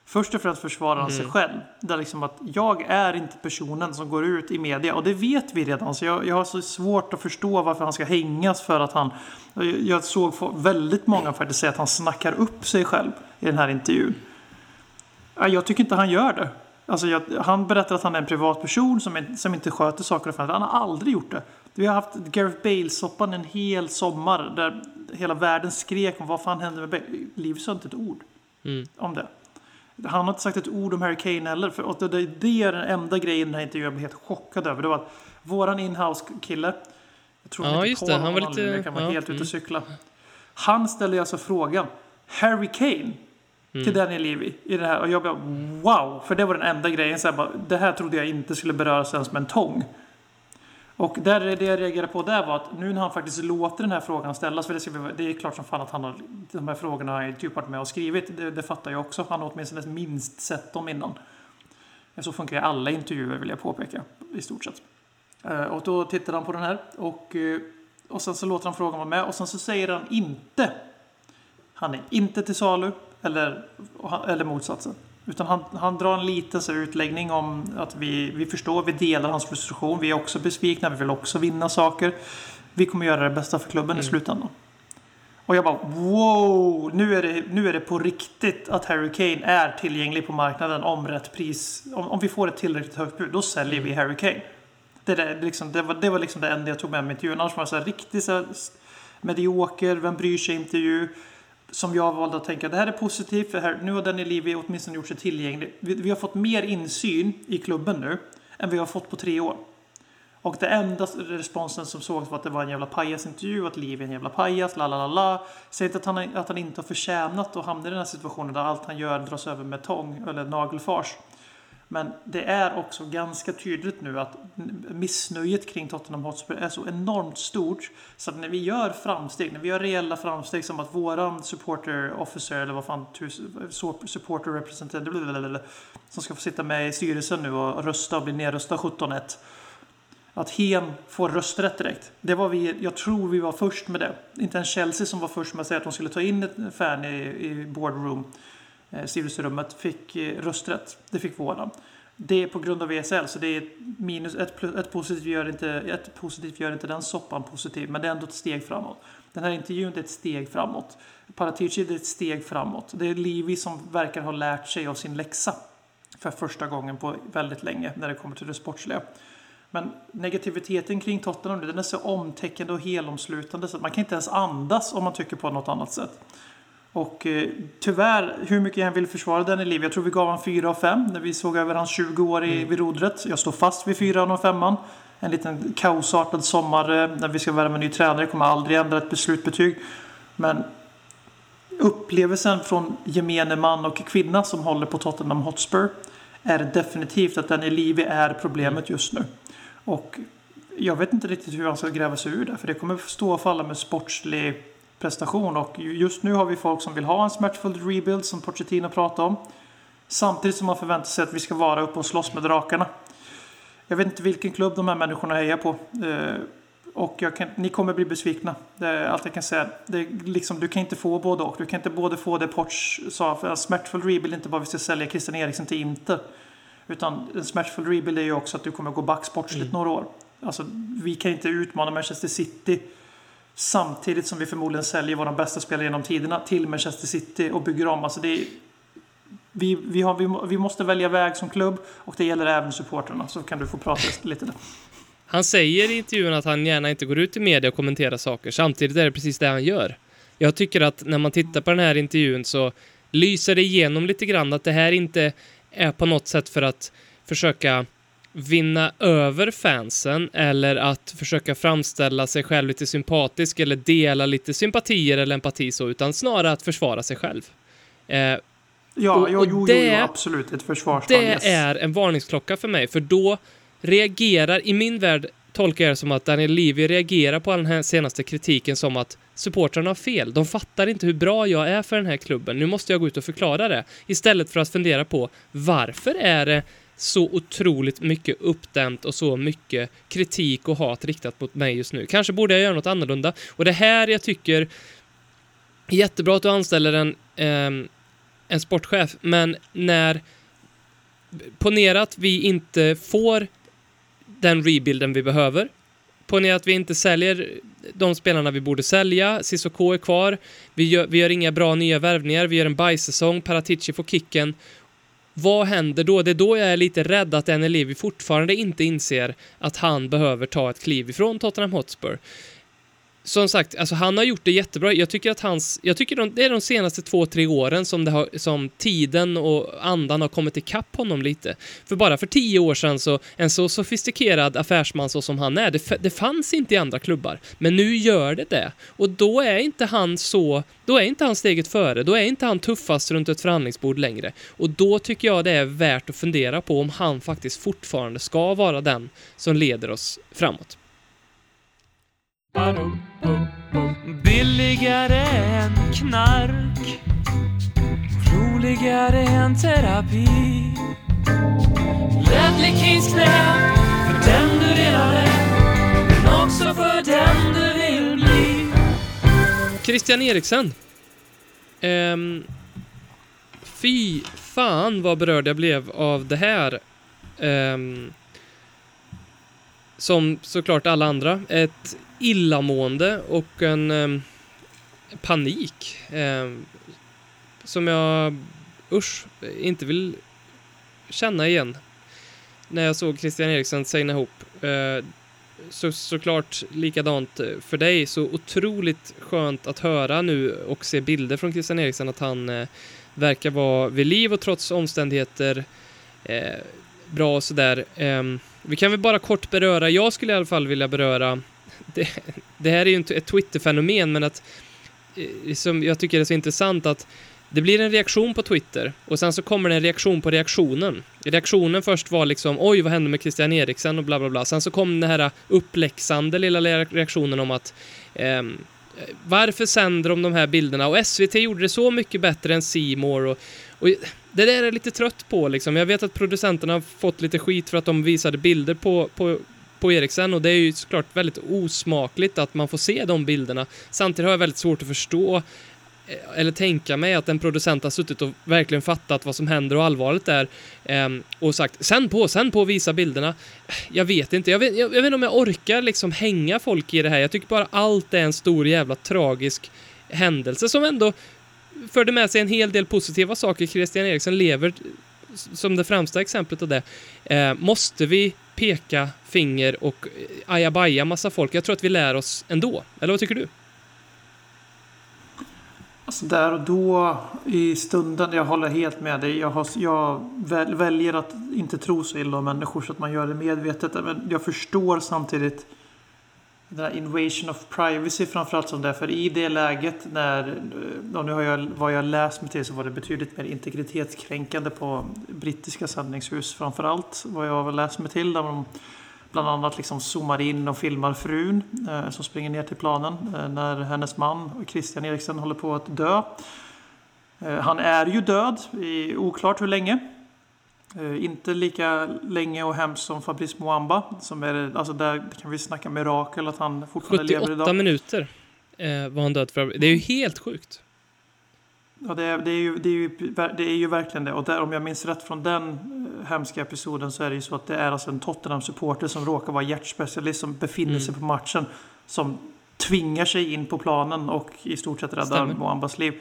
först och främst försvarar han sig själv. Det är liksom att jag är inte personen som går ut i media. Och det vet vi redan. Så jag, jag har så svårt att förstå varför han ska hängas för att han... Jag, såg väldigt många faktiskt säga att han snackar upp sig själv i den här intervjun. Ja, Jag tycker inte han gör det. Alltså jag, han berättar att han är en privatperson som, är, som inte sköter saker och. Han har aldrig gjort det. Vi har haft Gareth Bale-soppan en hel sommar där hela världen skrek om vad fan hände med Bale. Liv sa inte ett ord Mm. om det. Han har inte sagt ett ord om Harry Kane heller. För och det, det är den enda grejen i den här intervjun jag blev helt chockad över. Det var att våran inhouse-kille, jag tror Ja, just det. Paul Han var lite- jag kan vara ja, helt ute mm. och cykla. Han ställer alltså frågan, Harry Kane, Mm. till Daniel Levy i det här. Och jag bara wow! För det var den enda grejen. Så här, bara, det här trodde jag inte skulle beröras ens med en tång. Och där, det jag reagerade på där var att nu när han faktiskt låter den här frågan ställas. För det, vi, det är klart som fan att han har de här frågorna har jag typ varit med och skrivit. Det, det fattar jag också. Han har åtminstone minst sett dem innan. Så funkar ju alla intervjuer vill jag påpeka. I stort sett. Eh, och då tittar han på den här. Och, eh, och sen så låter han frågan vara med. Och sen så säger han inte. Han är inte till salu. Eller, eller motsatsen. Utan han, han drar en liten så utläggning om att vi, vi förstår, vi delar hans frustration. Vi är också besvikna, vi vill också vinna saker. Vi kommer göra det bästa för klubben i slutändan. Och jag bara wow, nu är, det, nu är det på riktigt att Harry Kane är tillgänglig på marknaden om rätt pris. Om, om vi får ett tillräckligt högt bud, då säljer vi Harry Kane. Det, där, liksom, det, var, det var liksom det enda jag tog med mig intervjun. Annars var det så här riktigt så här, medioker, vem bryr sig intervju. Som jag valde att tänka, det här är positivt för här, nu har Daniel Levy åtminstone gjort sig tillgänglig. Vi, vi har fått mer insyn i klubben nu än vi har fått på tre år. Och det enda responsen som sågs var att det var en jävla pajasintervju, att Levy är en jävla pajas, la la la la. Säg inte att han, att han inte har förtjänat att hamna i den här situationen där allt han gör dras över med tång eller nagelfars. Men det är också ganska tydligt nu att missnöjet kring Tottenham Hotspur är så enormt stort. Så att när vi gör framsteg, när vi gör reella framsteg som att våran supporter officer eller vad fan supporter representative som ska få sitta med i styrelsen nu och rösta och bli nedröstad 17-1. Att Hen får rösträtt direkt. Det var vi, jag tror vi var först med det. Inte ens Chelsea som var först med att säga att de skulle ta in ett fan i, i boardroom, Eh, styrelserummet, fick eh, rösträtt. Det fick våran. Det är på grund av ESL, så det är minus, ett, plus, ett, positivt gör inte, ett positivt gör inte den soppan positiv, men det är ändå ett steg framåt. Den här intervjun är ett steg framåt. Paratici är ett steg framåt. Det är Livi som verkar ha lärt sig av sin läxa för första gången på väldigt länge när det kommer till det sportsliga. Men negativiteten kring Tottenham nu, den är så omtäckande och helomslutande så att man kan inte ens andas om man tycker på något annat sätt. Och eh, tyvärr, hur mycket jag än vill försvara den i liv, jag tror vi gav han 4 av 5 när vi såg över hans 20 år i, vid rodret. Jag står fast vid 4 av 5 En liten kaosartad sommar eh, när vi ska värva en ny tränare. Jag kommer aldrig ändra ett beslutbetyg. Men upplevelsen från gemene man och kvinna som håller på Tottenham Hotspur är definitivt att den i livet är problemet just nu. Och jag vet inte riktigt hur han ska gräva sig ur det. För det kommer stå och falla med sportslig prestation. Och just nu har vi folk som vill ha en smärtfull rebuild som Pochettino pratade om. Samtidigt som man förväntar sig att vi ska vara uppe och slåss med drakarna. Jag vet inte vilken klubb de här människorna hejar på. Eh, och kan, ni kommer bli besvikna. Det är allt jag kan säga. Det är liksom, du kan inte få både och. Du kan inte både få det Poch sa. För en smärtfull rebuild är inte bara att vi ska sälja Christian Eriksen till Inter. Utan en smärtfull rebuild är ju också att du kommer gå back sportsligt några år. Alltså, vi kan inte utmana Manchester City samtidigt som vi förmodligen säljer våra bästa spelare genom tiderna till Manchester City och bygger om. Alltså det är, vi, vi, har, vi, vi måste välja väg som klubb och det gäller även supporterna. Så kan du få prata lite där. Han säger i intervjun att han gärna inte går ut i media och kommenterar saker. Samtidigt är det precis det han gör. Jag tycker att när man tittar på den här intervjun så lyser det igenom lite grann att det här inte är på något sätt för att försöka vinna över fansen eller att försöka framställa sig själv lite sympatisk eller dela lite sympatier eller empati så, utan snarare att försvara sig själv. Eh, Ja, Och- jo, och jo, det- jo, absolut. Ett försvarsfall. det yes. är en varningsklocka för mig, för då reagerar, i min värld tolkar jag det som att Daniel Levy reagerar på den här senaste kritiken som att supportrarna har fel. De fattar inte hur bra jag är för den här klubben. Nu måste jag gå ut och förklara det. Istället för att fundera på varför är det så otroligt mycket uppdämt och så mycket kritik och hat riktat mot mig just nu. Kanske borde jag göra något annorlunda. Och det här jag tycker jättebra att du anställer en, eh, en sportchef, men när ponera att vi inte får den rebuilden vi behöver. Ponera att vi inte säljer de spelarna vi borde sälja. Sissoko är kvar. Vi gör, vi gör inga bra nya värvningar. Vi gör en bajssäsong. Paratici får kicken. Vad händer då? Det är då jag är lite rädd att Daniel Levy fortfarande inte inser att han behöver ta ett kliv ifrån Tottenham Hotspur. Som sagt, alltså han har gjort det jättebra. Jag tycker att hans, jag tycker de, det är de senaste två, tre åren som, det har, som tiden och andan har kommit ikapp honom lite. För bara för tio år sedan så, en så sofistikerad affärsman så som han är, det, det fanns inte i andra klubbar. Men nu gör det det. Och då är inte han så, då är inte han steget före, då är inte han tuffast runt ett förhandlingsbord längre. Och då tycker jag det är värt att fundera på om han faktiskt fortfarande ska vara den som leder oss framåt. Billigare än knark Roligare än terapi Ledley Kings knä för den du redan är Men också för den du vill bli Christian Eriksen. Ehm, fy fan vad berörd jag blev av det här. Ehm, som såklart alla andra. Ett illamående och en eh, panik. eh, som jag, usch, inte vill känna igen. När jag såg Christian Eriksen segna ihop. Eh, så, såklart likadant eh, för dig. Så otroligt skönt att höra nu och se bilder från Christian Eriksen att han eh, verkar vara vid liv och trots omständigheter eh, bra och sådär. Ehm, vi kan väl bara kort beröra, jag skulle i alla fall vilja beröra, det, det här är ju inte ett Twitter-fenomen men att eh, som jag tycker är så intressant att det blir en reaktion på Twitter och sen så kommer det en reaktion på reaktionen. Reaktionen först var liksom oj vad hände med Christian Eriksen och bla bla bla. Sen så kom den här eh, uppläxande lilla reaktionen om att ehm, eh, varför sänder de de här bilderna? Och SVT gjorde det så mycket bättre än C More och, och det där är jag lite trött på liksom. Jag vet att producenterna har fått lite skit för att de visade bilder på, på på Eriksen och det är ju såklart väldigt osmakligt att man får se de bilderna. Samtidigt har jag väldigt svårt att förstå eh, eller tänka mig att en producent har suttit och verkligen fattat vad som händer och allvaret är ehm, och sagt sen på, sen på visa bilderna. Jag vet inte, jag vet, jag, jag vet inte om jag orkar liksom hänga folk i det här. Jag tycker bara allt är en stor jävla tragisk händelse som ändå förde med sig en hel del positiva saker. Christian Eriksen lever som det främsta exemplet av det. Eh, måste vi peka finger och eh, ajabaja massa folk? Jag tror att vi lär oss ändå. Eller vad tycker du? Alltså där och då i stunden, jag håller helt med dig. Jag, har, jag väl, väljer att inte tro så illa om människor så att man gör det medvetet. Men jag förstår samtidigt den här invasion of privacy framförallt som det är. För i det läget när, och nu har jag, vad jag läst mig till så var det betydligt mer integritetskränkande på brittiska sändningshus framförallt. Vad jag har läst mig till där de bland annat liksom zoomar in och filmar frun eh, som springer ner till planen eh, när hennes man Christian Eriksen håller på att dö. Eh, han är ju död, i, oklart hur länge. Eh, inte lika länge och hemskt som Fabrice Muamba. Som är, alltså där kan vi snacka mirakel att han fortfarande lever 78 idag. minuter eh, var han död för. Det är ju helt sjukt. Ja, det, är, det, är ju, det, är ju, det är ju verkligen det. Och där, om jag minns rätt från den eh, hemska episoden så är det ju så att det är alltså en Tottenham-supporter som råkar vara hjärtspecialist som befinner sig Mm. på matchen. Som tvingar sig in på planen och i stort sett räddar. Moambas liv.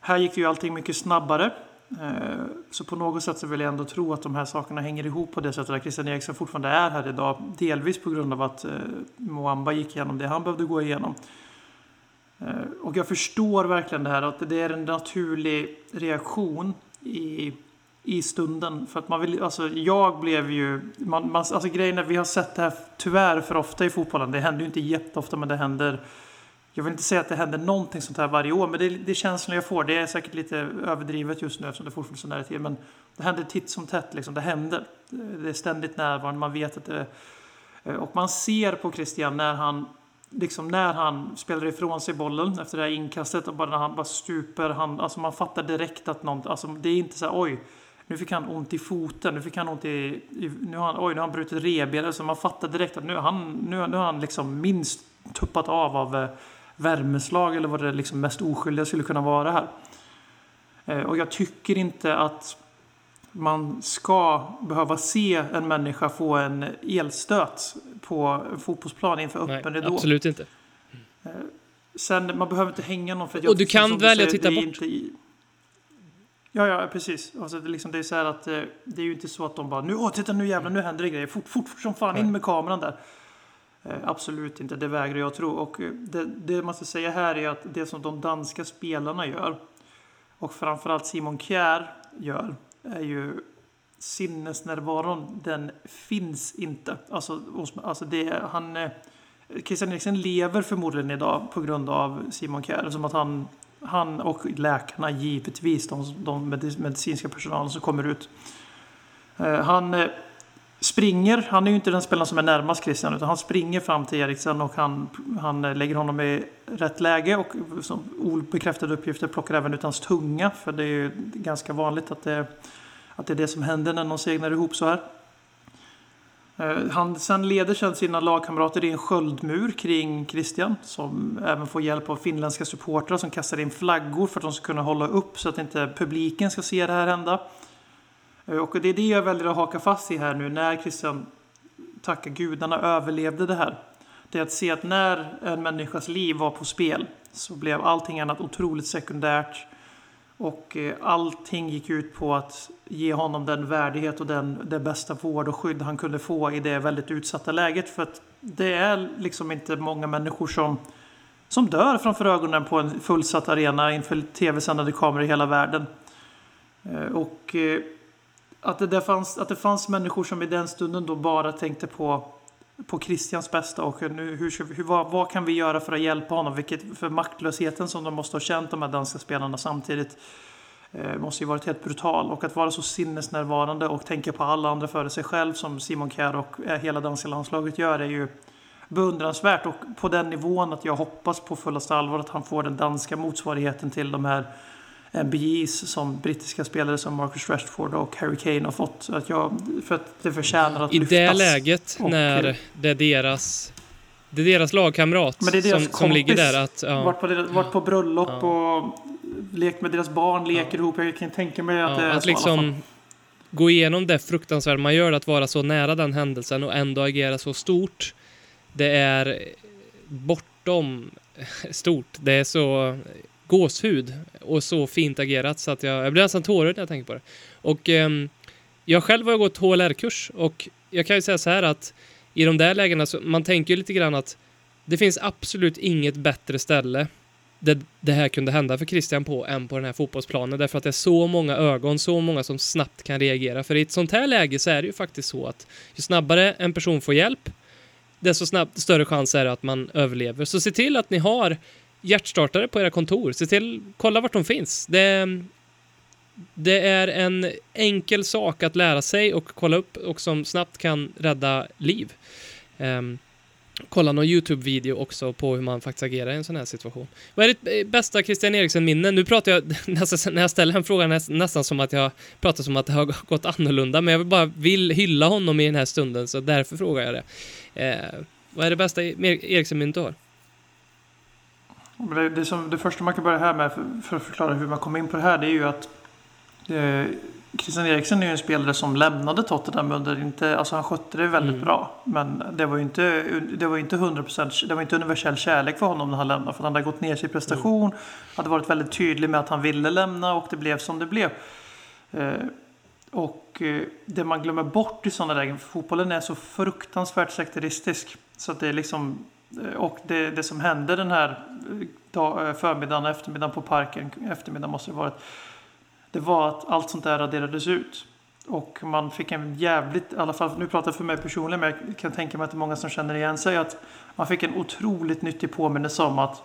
Här gick ju allting mycket snabbare. Eh, så på något sätt så vill jag ändå tro att de här sakerna hänger ihop på det sättet att Christian Eriksen fortfarande är här idag. Delvis på grund av att eh, Moamba gick igenom det han behövde gå igenom. Eh, och jag förstår verkligen det här att det är en naturlig reaktion i i stunden. För att man vill, alltså jag blev ju, man, man, alltså grejen är vi har sett det här tyvärr för ofta i fotbollen. Det händer ju inte jätteofta men det händer jag vill inte säga att det händer någonting sånt här varje år, men det, det är känslan jag får. Det är säkert lite överdrivet just nu eftersom det fortfarande är så nära till. Men det händer titt som tätt, liksom. det händer. Det är ständigt närvarande, man vet att det eh, Och man ser på Christian när han, liksom när han spelar ifrån sig bollen efter det här inkastet och bara när han bara stuper. Han, alltså man fattar direkt att något, alltså det är inte så här, oj, nu fick han ont i foten, nu fick han ont i, i nu har han, oj, nu har han brutit revbenet, Alltså man fattar direkt att nu, han, nu, nu har han liksom minst tuppat av av eh, värmeslag eller vad det liksom mest oskyldiga skulle kunna vara här. Eh, och jag tycker inte att man ska behöva se en människa få en elstöt på en fotbollsplan inför öppen ridå. Absolut inte. Eh, sen, man behöver inte hänga någon för att Och du kan välja att titta bort. I... Ja, ja, precis. Alltså, det, liksom, det är så här att eh, det är ju inte så att de bara nu, åh, titta nu jävlar, nu händer det grejer. Fort, fort, fort som fan, in med kameran där. Eh, absolut inte, det vägrar jag tro. Och eh, det, det man ska säga här är att det som de danska spelarna gör och framförallt Simon Kjär gör är ju sinnesnärvaron, den finns inte. Alltså, alltså det, han, eh, Christian Eriksen lever förmodligen idag på grund av Simon Kjär. Som att han, han och läkarna givetvis, de, de medicinska personalen som kommer ut. Han springer, han är ju inte den spelaren som är närmast Christian, utan han springer fram till Eriksen och han, han lägger honom i rätt läge och som obekräftade uppgifter plockar även ut hans tunga, för det är ju ganska vanligt att det, att det är det som händer när någon segnar ihop så här. Eh, han sen leder sedan sina lagkamrater i en sköldmur kring Christian som även får hjälp av finländska supportrar som kastar in flaggor för att de ska kunna hålla upp så att inte publiken ska se det här hända. Eh, och det är det jag väljer att haka fast i här nu när Christian, tacka gudarna, överlevde det här. Det är att se att när en människas liv var på spel så blev allting annat otroligt sekundärt. Och eh, allting gick ut på att ge honom den värdighet och den, den bästa vård och skydd han kunde få i det väldigt utsatta läget. För att det är liksom inte många människor som, som dör framför ögonen på en fullsatt arena inför tv-sändande kameror i hela världen. Eh, och att det, där fanns, att det fanns människor som i den stunden då bara tänkte på, på Christians bästa och nu, hur, hur, vad, vad kan vi göra för att hjälpa honom? Vilket, för maktlösheten som de måste ha känt, de här danska spelarna samtidigt, eh, måste ju varit helt brutal. Och att vara så sinnesnärvarande och tänka på alla andra före sig själv som Simon Kjær och eh, hela danska landslaget gör är ju beundransvärt och på den nivån att jag hoppas på fullaste allvar att han får den danska motsvarigheten till de här MBJs som brittiska spelare som Marcus Rashford och Harry Kane har fått. Så att jag, för att det förtjänar att I lyftas. I det läget och, när det är deras det är deras lagkamrat det är deras som, som ligger där. Att, ja. varit, på, varit på bröllop ja. och lekt med deras barn, leker ja. ihop. Jag kan tänka mig att ja, det är att så liksom gå igenom det fruktansvärda man gör, att vara så nära den händelsen och ändå agera så stort. Det är bortom stort. Det är så gåshud och så fint agerat så att jag, jag blir nästan tårögd när jag tänker på det. Och eh, jag själv har gått HLR-kurs och jag kan ju säga så här att i de där lägena så man tänker ju lite grann att det finns absolut inget bättre ställe där det här kunde hända för Christian på än på den här fotbollsplanen därför att det är så många ögon, så många som snabbt kan reagera. För i ett sånt här läge så är det ju faktiskt så att ju snabbare en person får hjälp desto snabbt, större chans är det att man överlever. Så se till att ni har hjärtstartare på era kontor. Se till, kolla vart de finns. Det, det är en enkel sak att lära sig och kolla upp och som snabbt kan rädda liv. Um, kolla någon YouTube-video också på hur man faktiskt agerar i en sån här situation. Vad är ditt eh, bästa Christian Eriksen-minne? Nu pratar jag [laughs] nästan, när jag ställer den frågan nästan som att jag pratar som att det har gått annorlunda, men jag vill bara vill hylla honom i den här stunden, så därför frågar jag det. Eh, vad är det bästa Eriksen-minnet du har? Det, det, som, det första man kan börja här med för, för, att förklara hur man kom in på det här det är ju att eh, Christian Eriksen är ju en spelare som lämnade Tottenham under inte, alltså han skötte det väldigt mm. bra. Men det var ju inte, det var inte 100%, det var inte universell kärlek för honom när han lämnade. För han hade gått ner sig i prestation, mm. hade varit väldigt tydlig med att han ville lämna och det blev som det blev. Eh, och eh, det man glömmer bort i sådana lägen, för fotbollen är så fruktansvärt sekteristisk. Så att det är liksom Eh, och det, det som hände den här eh, dag, eh, förmiddagen och eftermiddagen på parken, eftermiddagen måste det varit. det var att allt sånt där raderades ut. Och man fick en jävligt, i alla fall nu pratar jag för mig personligen, men jag kan tänka mig att det är många som känner igen sig, att man fick en otroligt nyttig påminnelse om att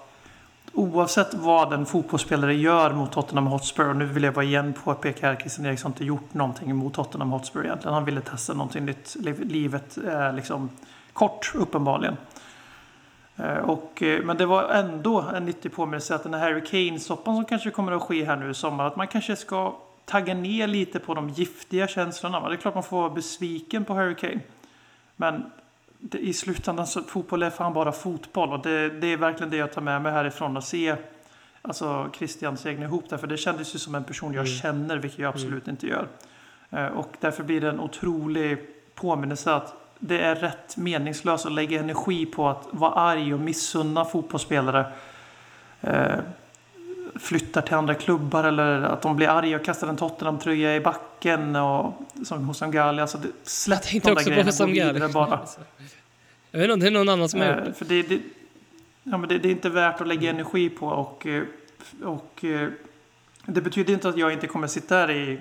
oavsett vad en fotbollsspelare gör mot Tottenham Hotspur, och nu vill jag bara igen påpeka att Christian Eriksson inte gjort någonting mot Tottenham Hotspur egentligen. Han ville testa någonting nytt. Livet är liksom kort uppenbarligen. Eh, Och, eh, men det var ändå en nyttig påminnelse att den här Harry Kane-soppan som kanske kommer att ske här nu i sommar, att man kanske ska tagga ner lite på de giftiga känslorna. Det är klart man får vara besviken på Harry Kane. Men det, i slutändan så fotboll är fan bara fotboll. Och det, det är verkligen det jag tar med mig härifrån och se alltså Christians egna ihop där. För det kändes ju som en person jag känner, vilket jag absolut inte gör. Eh, Och därför blir det en otrolig påminnelse att det är rätt meningslöst att lägga energi på att vara arg och missunna fotbollsspelare eh, flyttar till andra klubbar eller att de blir arga och kastar en Tottenham-tröja i backen och som hos Gali. Alltså, det, släpp de där också grejerna, gå vidare bara. [laughs] Jag vet inte om det är någon annan som har gjort Eh, det. för det, det, ja, men det, det är inte värt att lägga energi på och, eh, och eh, det betyder inte att jag inte kommer sitta här i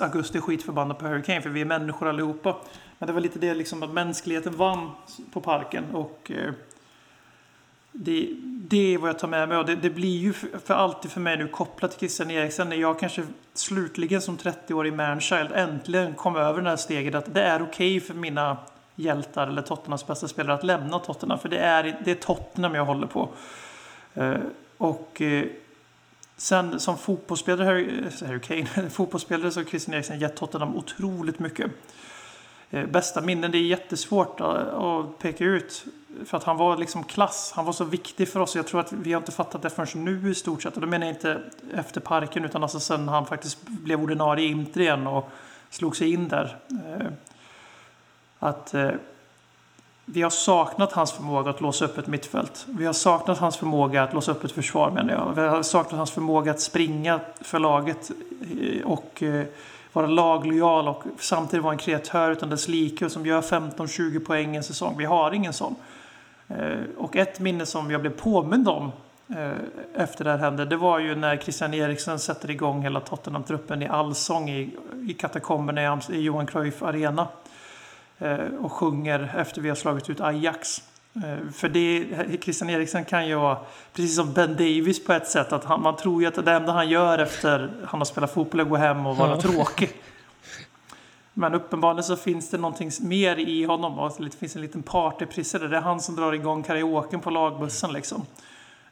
augusti skitförbannad på Hurricane för vi är människor allihopa. Men det var lite det liksom att mänskligheten vann på parken och eh, det, det är vad jag tar med mig och det, det blir ju för, för alltid för mig nu kopplat till Christian Eriksen när jag kanske slutligen som 30-årig manchild äntligen kom över det här steget att det är okej för mina hjältar eller Tottenhams bästa spelare att lämna Tottenham för det är, det är Tottenham jag håller på. Eh, och eh, sen som fotbollsspelare, eh, Harry, Kane, [laughs] fotbollsspelare så har Christian Eriksen gett Tottenham otroligt mycket. Eh, bästa minnen, det är jättesvårt att, peka ut. För att han var liksom klass, han var så viktig för oss. Jag tror att vi har inte fattat det förrän nu i stort sett. Och då menar jag inte efter parken utan alltså sen han faktiskt blev ordinarie i Inter igen och slog sig in där. Eh, att vi har saknat hans förmåga att låsa upp ett mittfält. Vi har saknat hans förmåga att låsa upp ett försvar menar jag. Vi har saknat hans förmåga att springa för laget eh, och eh, vara laglojal och samtidigt vara en kreatör utan dess like och som gör 15-20 poäng en säsong. Vi har ingen sån. Eh, och ett minne som jag blev påmind om efter det här hände, det var ju när Christian Eriksen sätter igång hela Tottenham-truppen i allsång i, i katakomberna i, i Johan Cruyff Arena och sjunger efter vi har slagit ut Ajax. Eh, För det, Christian Eriksen kan ju vara precis som Ben Davis på ett sätt. Att han, man tror ju att det enda han gör efter han har spelat fotboll är att gå hem och vara Ja. tråkig. Men uppenbarligen så finns det någonting mer i honom. Och det finns en liten partyprisse där. Det är han som drar igång karaoken på lagbussen liksom.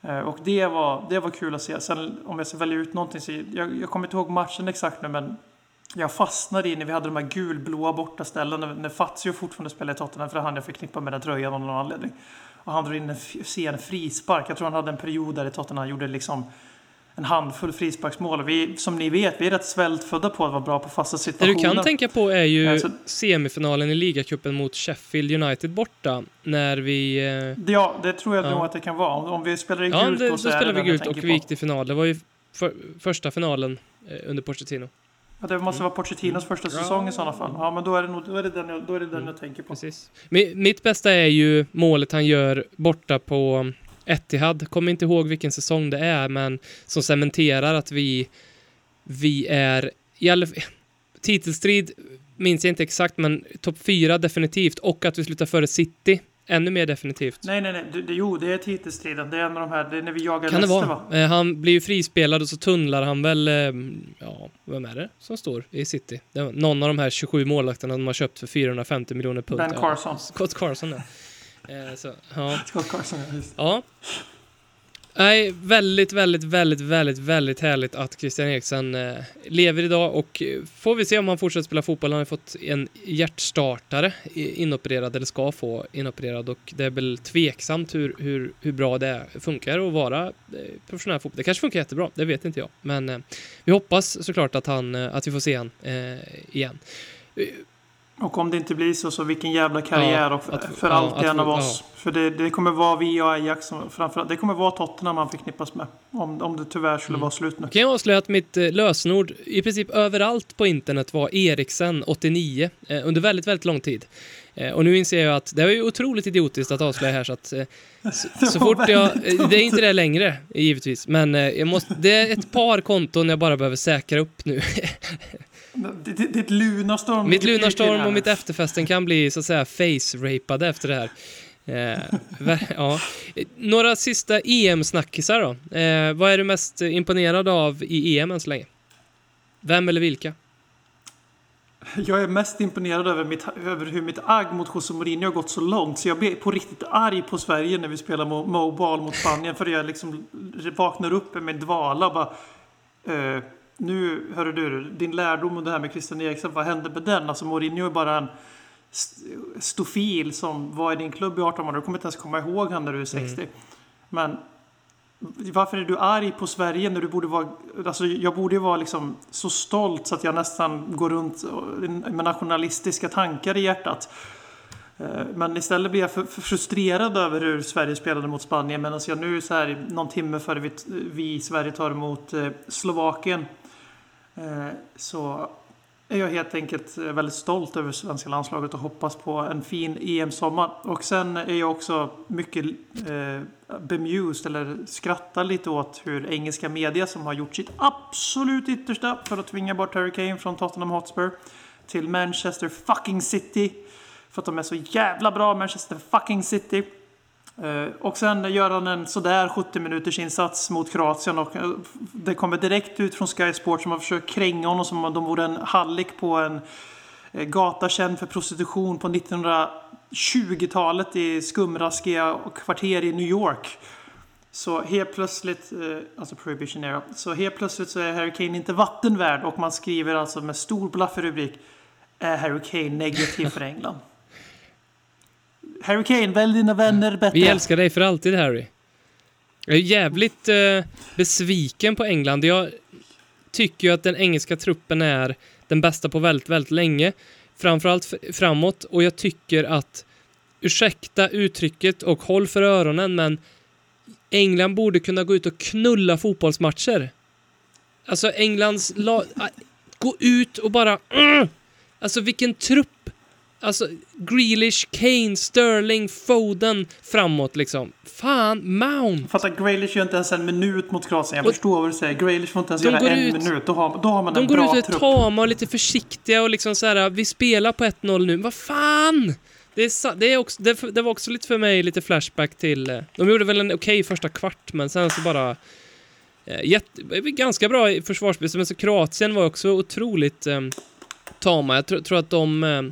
Eh, Och det var, det var kul att se. Sen om jag ska välja ut någonting så jag, jag kommer inte ihåg matchen exakt nu men jag fastnade i när vi hade de här gulblåa bortaställen när, när Fazio fortfarande spelade i Tottenham för det han jag förknippar med den tröjan av någon anledning. Och han drog in en sen frispark. Jag tror han hade en period där i Tottenham han gjorde liksom en handfull frisparksmål. Vi, som ni vet, vi är rätt svältfödda på att vara bra på fasta Det situationer. du kan tänka på är ju Alltså- semifinalen i ligacupen mot Sheffield United borta. När vi... eh, Ja, det tror jag Ja. nog att det kan vara. Om- Om vi spelar i Ja, gult det, då då så är det spelade vi gult och vi gick till final. Det var ju för, första finalen eh, under Pochettino. Ja, det måste vara Pochettinos första Ja. säsong i sådana fall. Ja, men då är det, nog, då är det den, jag, då är det den Mm. jag tänker på. Precis. Mi- Mitt bästa är ju målet han gör borta på Etihad. Kommer inte ihåg vilken säsong det är, men som cementerar att vi, vi är i alla Titelstrid minns jag inte exakt, men topp fyra definitivt. Och att vi slutar före City. Ännu mer definitivt. Nej, nej, nej. Det, jo, det är titelstriden. Det är en av de här. Det är när vi jagar Kan det vara? va? Eh, Han blir ju frispelad och så tunnlar han väl, eh, ja, vem är det som står i City? Var någon av de här 27 målvakterna de har köpt för 450 miljoner pund. Ben Ja, Carson. Scott Carson, ja. Eh, så, ja. [laughs] Scott Carson, ja, just. Ja. Nej, väldigt, väldigt, väldigt, väldigt, väldigt härligt att Christian Eriksen eh, lever idag och eh, får vi se om han fortsätter spela fotboll. Han har ju fått en hjärtstartare inopererad, eller ska få inopererad och det är väl tveksamt hur, hur, hur bra det funkar att vara eh, professionell fotboll. Det kanske funkar jättebra, det vet inte jag. Men eh, vi hoppas såklart att, han, eh, att vi får se han eh, igen. Och om det inte blir så, så vilken jävla karriär Ja, och för, att- för ja, att- en av oss. ja. För det, det kommer vara vi och Ajax som framförallt, det kommer vara Tottenham man förknippas med. Om, om det tyvärr skulle Mm. vara slut nu. kan jag avslöja att mitt eh, lösenord i princip överallt på internet var Eriksen 89 eh, under väldigt, väldigt lång tid. Eh, och nu inser jag att det var ju otroligt idiotiskt att avslöja här så att eh, så, [laughs] så fort jag... eh, Det är inte det längre, givetvis. Men jag måste, det är ett par konton jag bara behöver säkra upp nu. [laughs] Är ett lunarstorm. mitt Lunarstorm och mitt efterfesten kan bli så att säga face-rapade efter det här. Eh, ja. Några sista EM-snackisar då. Eh, vad är du mest imponerad av i EM än så länge? Vem eller vilka? Jag är mest imponerad över, mitt, över hur mitt agg mot José Mourinho har gått så långt. Så jag blir på riktigt arg på Sverige när vi spelar mo- Mobile mot Spanien. För jag liksom vaknar upp med en dvala och bara... Eh, nu, hörru du, din lärdom om det här med Christian Eriksen, vad hände med den? Alltså Mourinho är bara en st- stofil som var i din klubb i 18 månader. Du kommer inte ens komma ihåg han när du är 60. Men varför är du arg på Sverige när du borde vara... Alltså jag borde ju vara liksom så stolt så att jag nästan går runt med nationalistiska tankar i hjärtat. Eh, Men istället blir jag frustrerad över hur Sverige spelade mot Spanien. Medan jag nu så här någon timme före vi, vi Sverige tar emot eh, Slovakien. Eh, så är jag helt enkelt eh, väldigt stolt över svenska landslaget och hoppas på en fin EM-sommar. Och sen är jag också mycket eh, bemused, eller skrattar lite åt hur engelska media som har gjort sitt absolut yttersta för att tvinga bort Harry Kane från Tottenham Hotspur till Manchester fucking City. För att de är så jävla bra, Manchester fucking City. Eh, och sen gör han en sådär 70 minuters insats mot Kroatien och eh, det kommer direkt ut från Sky Sport som har försökt kränga honom som om de vore en hallick på en eh, gata känd för prostitution på 1920-talet i skumraskiga kvarter i New York. Så helt plötsligt, alltså Prohibition Era, så helt plötsligt så är Harry Kane inte vattenvärd och man skriver alltså med stor blaffig rubrik Är Harry Kane negativ för England? Harry Kane, välj dina vänner bättre. Vi älskar dig för alltid, Harry. Jag är jävligt eh, besviken på England. Jag tycker ju att den engelska truppen är den bästa på väldigt, väldigt länge. Framförallt framåt. Och jag tycker att, ursäkta uttrycket och håll för öronen, men England borde kunna gå ut och knulla fotbollsmatcher. Alltså Englands lag... Gå ut och bara... Mm! Alltså vilken trupp! Alltså Grealish, Kane, Sterling, Foden framåt liksom. Fan, Mount! Fattar, Grealish gör inte ens en minut mot Kroatien. Jag Och- förstår vad du säger. Grealish får inte ens De göra går en ut- minut. Då har, då har man De en går bra ut och är trupp. tama och lite försiktiga och liksom så här, vi spelar på 1-0 nu. Vad fan! Det, är, det, är också, det, det var också lite för mig lite flashback till... eh, De gjorde väl en okej första kvart, men sen så bara... Eh, jätte, ganska bra försvarsspel, men så Kroatien var också otroligt eh, tama. Jag tror, tror att de, eh,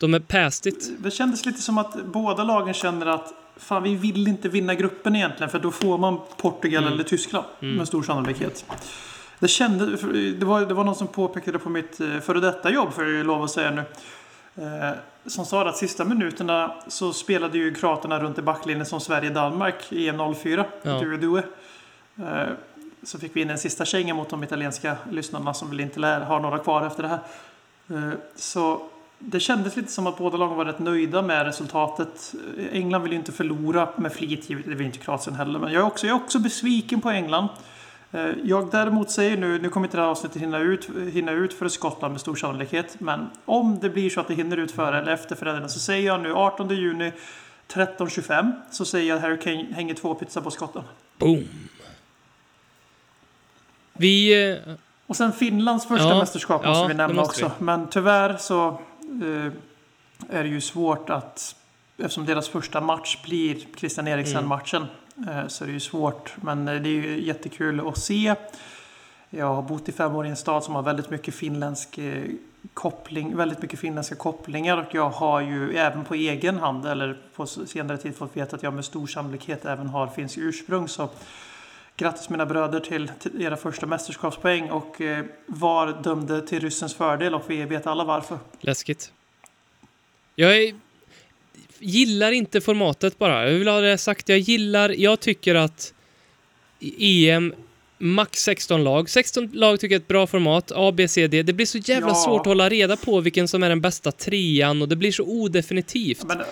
de är past it. Det kändes lite som att båda lagen känner att fan, vi vill inte vinna gruppen egentligen. För då får man Portugal Mm. eller Tyskland med stor sannolikhet. Det, kände, det, var, det var någon som påpekade på mitt eh, före detta jobb, får jag lov att säga nu. Eh, som sa att sista minuterna så spelade ju kroaterna runt i backlinjen som Sverige-Danmark i EM 04. Ja. Du och du. Eh, så fick vi in en sista känga mot de italienska lyssnarna som väl inte lär ha några kvar efter det här. Eh, Så det kändes lite som att båda lagen var rätt nöjda med resultatet. England vill ju inte förlora med flit, givet- det vill inte Kroatien heller. Men jag är också, jag är också besviken på England. Eh, Jag däremot säger nu, nu kommer inte det här avsnittet hinna ut, hinna ut för Skottland med stor sannolikhet. Men om det blir så att det hinner ut före eller efter föräldrarna så säger jag nu 18 juni 13.25 så säger jag att Harry Kane hänger två pizza på Skottland. Boom! Vi... eh, Och sen Finlands första Ja, mästerskap ja, måste vi det nämna måste också. Men tyvärr så är det ju svårt att eftersom deras första match blir Christian Eriksen-matchen eh, så är det ju svårt. Men eh, det är ju jättekul att se. Jag har bott i fem år i en stad som har väldigt mycket finländsk eh, koppling, väldigt mycket finländska kopplingar och jag har ju även på egen hand eller på senare tid fått veta att jag med stor sannolikhet även har finsk ursprung. Så Grattis mina bröder till, till era första mästerskapspoäng och eh, VAR dömde till ryssens fördel och vi vet alla varför. Läskigt. Jag är, gillar inte formatet bara. Jag vill ha det sagt. Jag gillar... Jag tycker att EM max 16 lag. 16 lag tycker jag är ett bra format. A, B, C, D. Det blir så jävla Ja. svårt att hålla reda på vilken som är den bästa trean och det blir så odefinitivt. Men,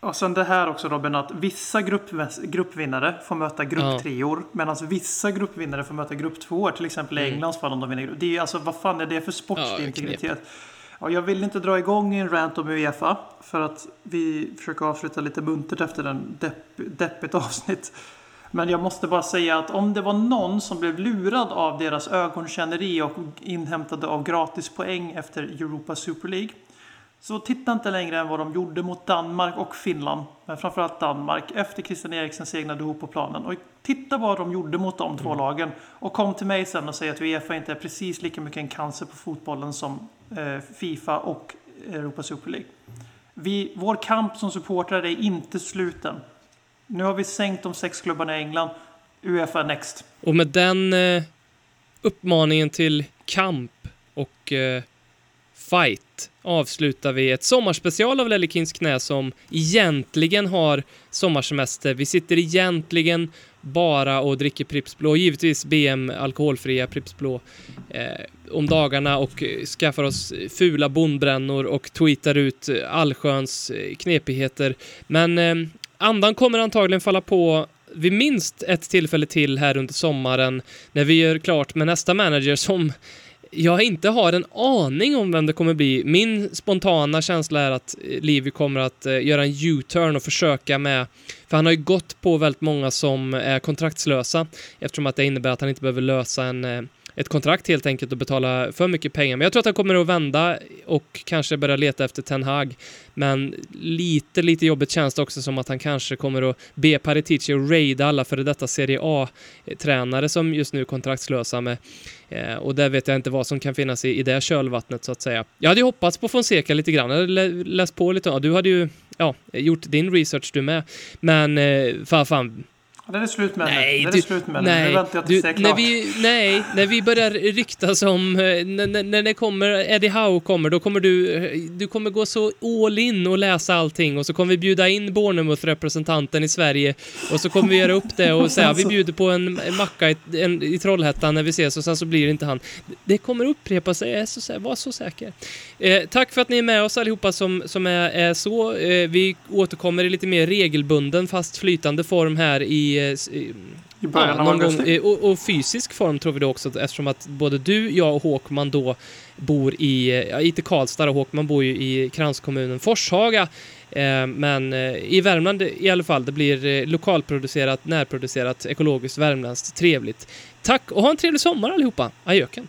och sen det här också Robin, att vissa grupp, gruppvinnare får möta grupptreor. Medan vissa gruppvinnare får möta grupptvåor. Till exempel i Englands fall om de vinner grupp. Det är alltså, vad fan är det för Mm. Ja, integritet? Ja, jag vill inte dra igång en rant om Uefa. För att vi försöker avsluta lite muntert efter en depp, deppigt avsnitt. Men jag måste bara säga att om det var någon som blev lurad av deras ögonkänneri och inhämtade av gratispoäng efter Europa Super League. Så titta inte längre än vad de gjorde mot Danmark och Finland. Men framförallt Danmark efter Christian Eriksen segnade ihop på planen. Och titta vad de gjorde mot de två lagen. Och kom till mig sen och säg att Uefa inte är precis lika mycket en cancer på fotbollen som eh, Fifa och Europa Super League. Vi, vår kamp som supportrar är inte sluten. Nu har vi sänkt de sex klubbarna i England. Uefa next. Och med den eh, uppmaningen till kamp och eh, fight avslutar vi ett sommarspecial av Lelle Kings knä som egentligen har sommarsemester. Vi sitter egentligen bara och dricker Pripps Blå, givetvis BM alkoholfria Pripps Blå eh, om dagarna och skaffar oss fula bondbrännor och tweetar ut allsköns eh, knepigheter. Men eh, andan kommer antagligen falla på vid minst ett tillfälle till här under sommaren när vi gör klart med nästa manager som jag inte har en aning om vem det kommer bli. Min spontana känsla är att eh, Livy Livi kommer att eh, göra en U-turn och försöka med, för han har ju gått på väldigt många som är kontraktslösa eftersom att det innebär att han inte behöver lösa en eh, ett kontrakt helt enkelt och betala för mycket pengar. Men jag tror att han kommer att vända och kanske börja leta efter Ten Hag. Men lite, lite jobbigt känns det också som att han kanske kommer att be Paritici att raida alla före detta Serie A-tränare som just nu är kontraktslösa med. Eh, och där vet jag inte vad som kan finnas i, i det kölvattnet så att säga. Jag hade ju hoppats på Fonseca lite grann, jag hade lä läst på lite. Ja, du hade ju ja, gjort din research du med. Men eh, fan, fan den är slut med Nej, nu. Du- är slut med nej, Nu väntar jag tills det är när klart. vi, nej, när vi börjar ryktas om, eh, när, när, när det kommer, Eddie Howe kommer, då kommer du, eh, du kommer gå så all in och läsa allting och så kommer vi bjuda in Bournemouth-representanten i Sverige och så kommer vi göra upp det och säga vi [laughs] bjuder på en, macka i, en, i Trollhättan när vi ses och sen så blir det inte han. Det kommer upprepa sig, jag är så, sä- var så säker. Eh, tack för att ni är med oss allihopa som, som är, är så. Eh, vi återkommer i lite mer regelbunden fast flytande form här i, i I början Ja, av gång, eh, och, och fysisk form tror vi då också eftersom att både du, jag och Håkman då bor i, ja, inte Karlstad och Håkman bor ju i kranskommunen Forshaga. Eh, men eh, i Värmland i alla fall, det blir eh, lokalproducerat, närproducerat, ekologiskt, värmländskt, trevligt. Tack och ha en trevlig sommar allihopa. Adjöken.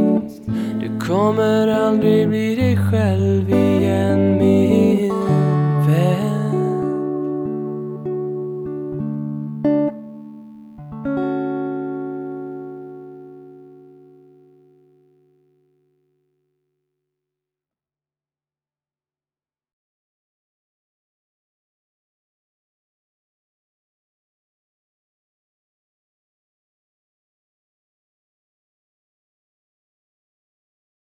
kommer aldrig bli dig själv igen. Min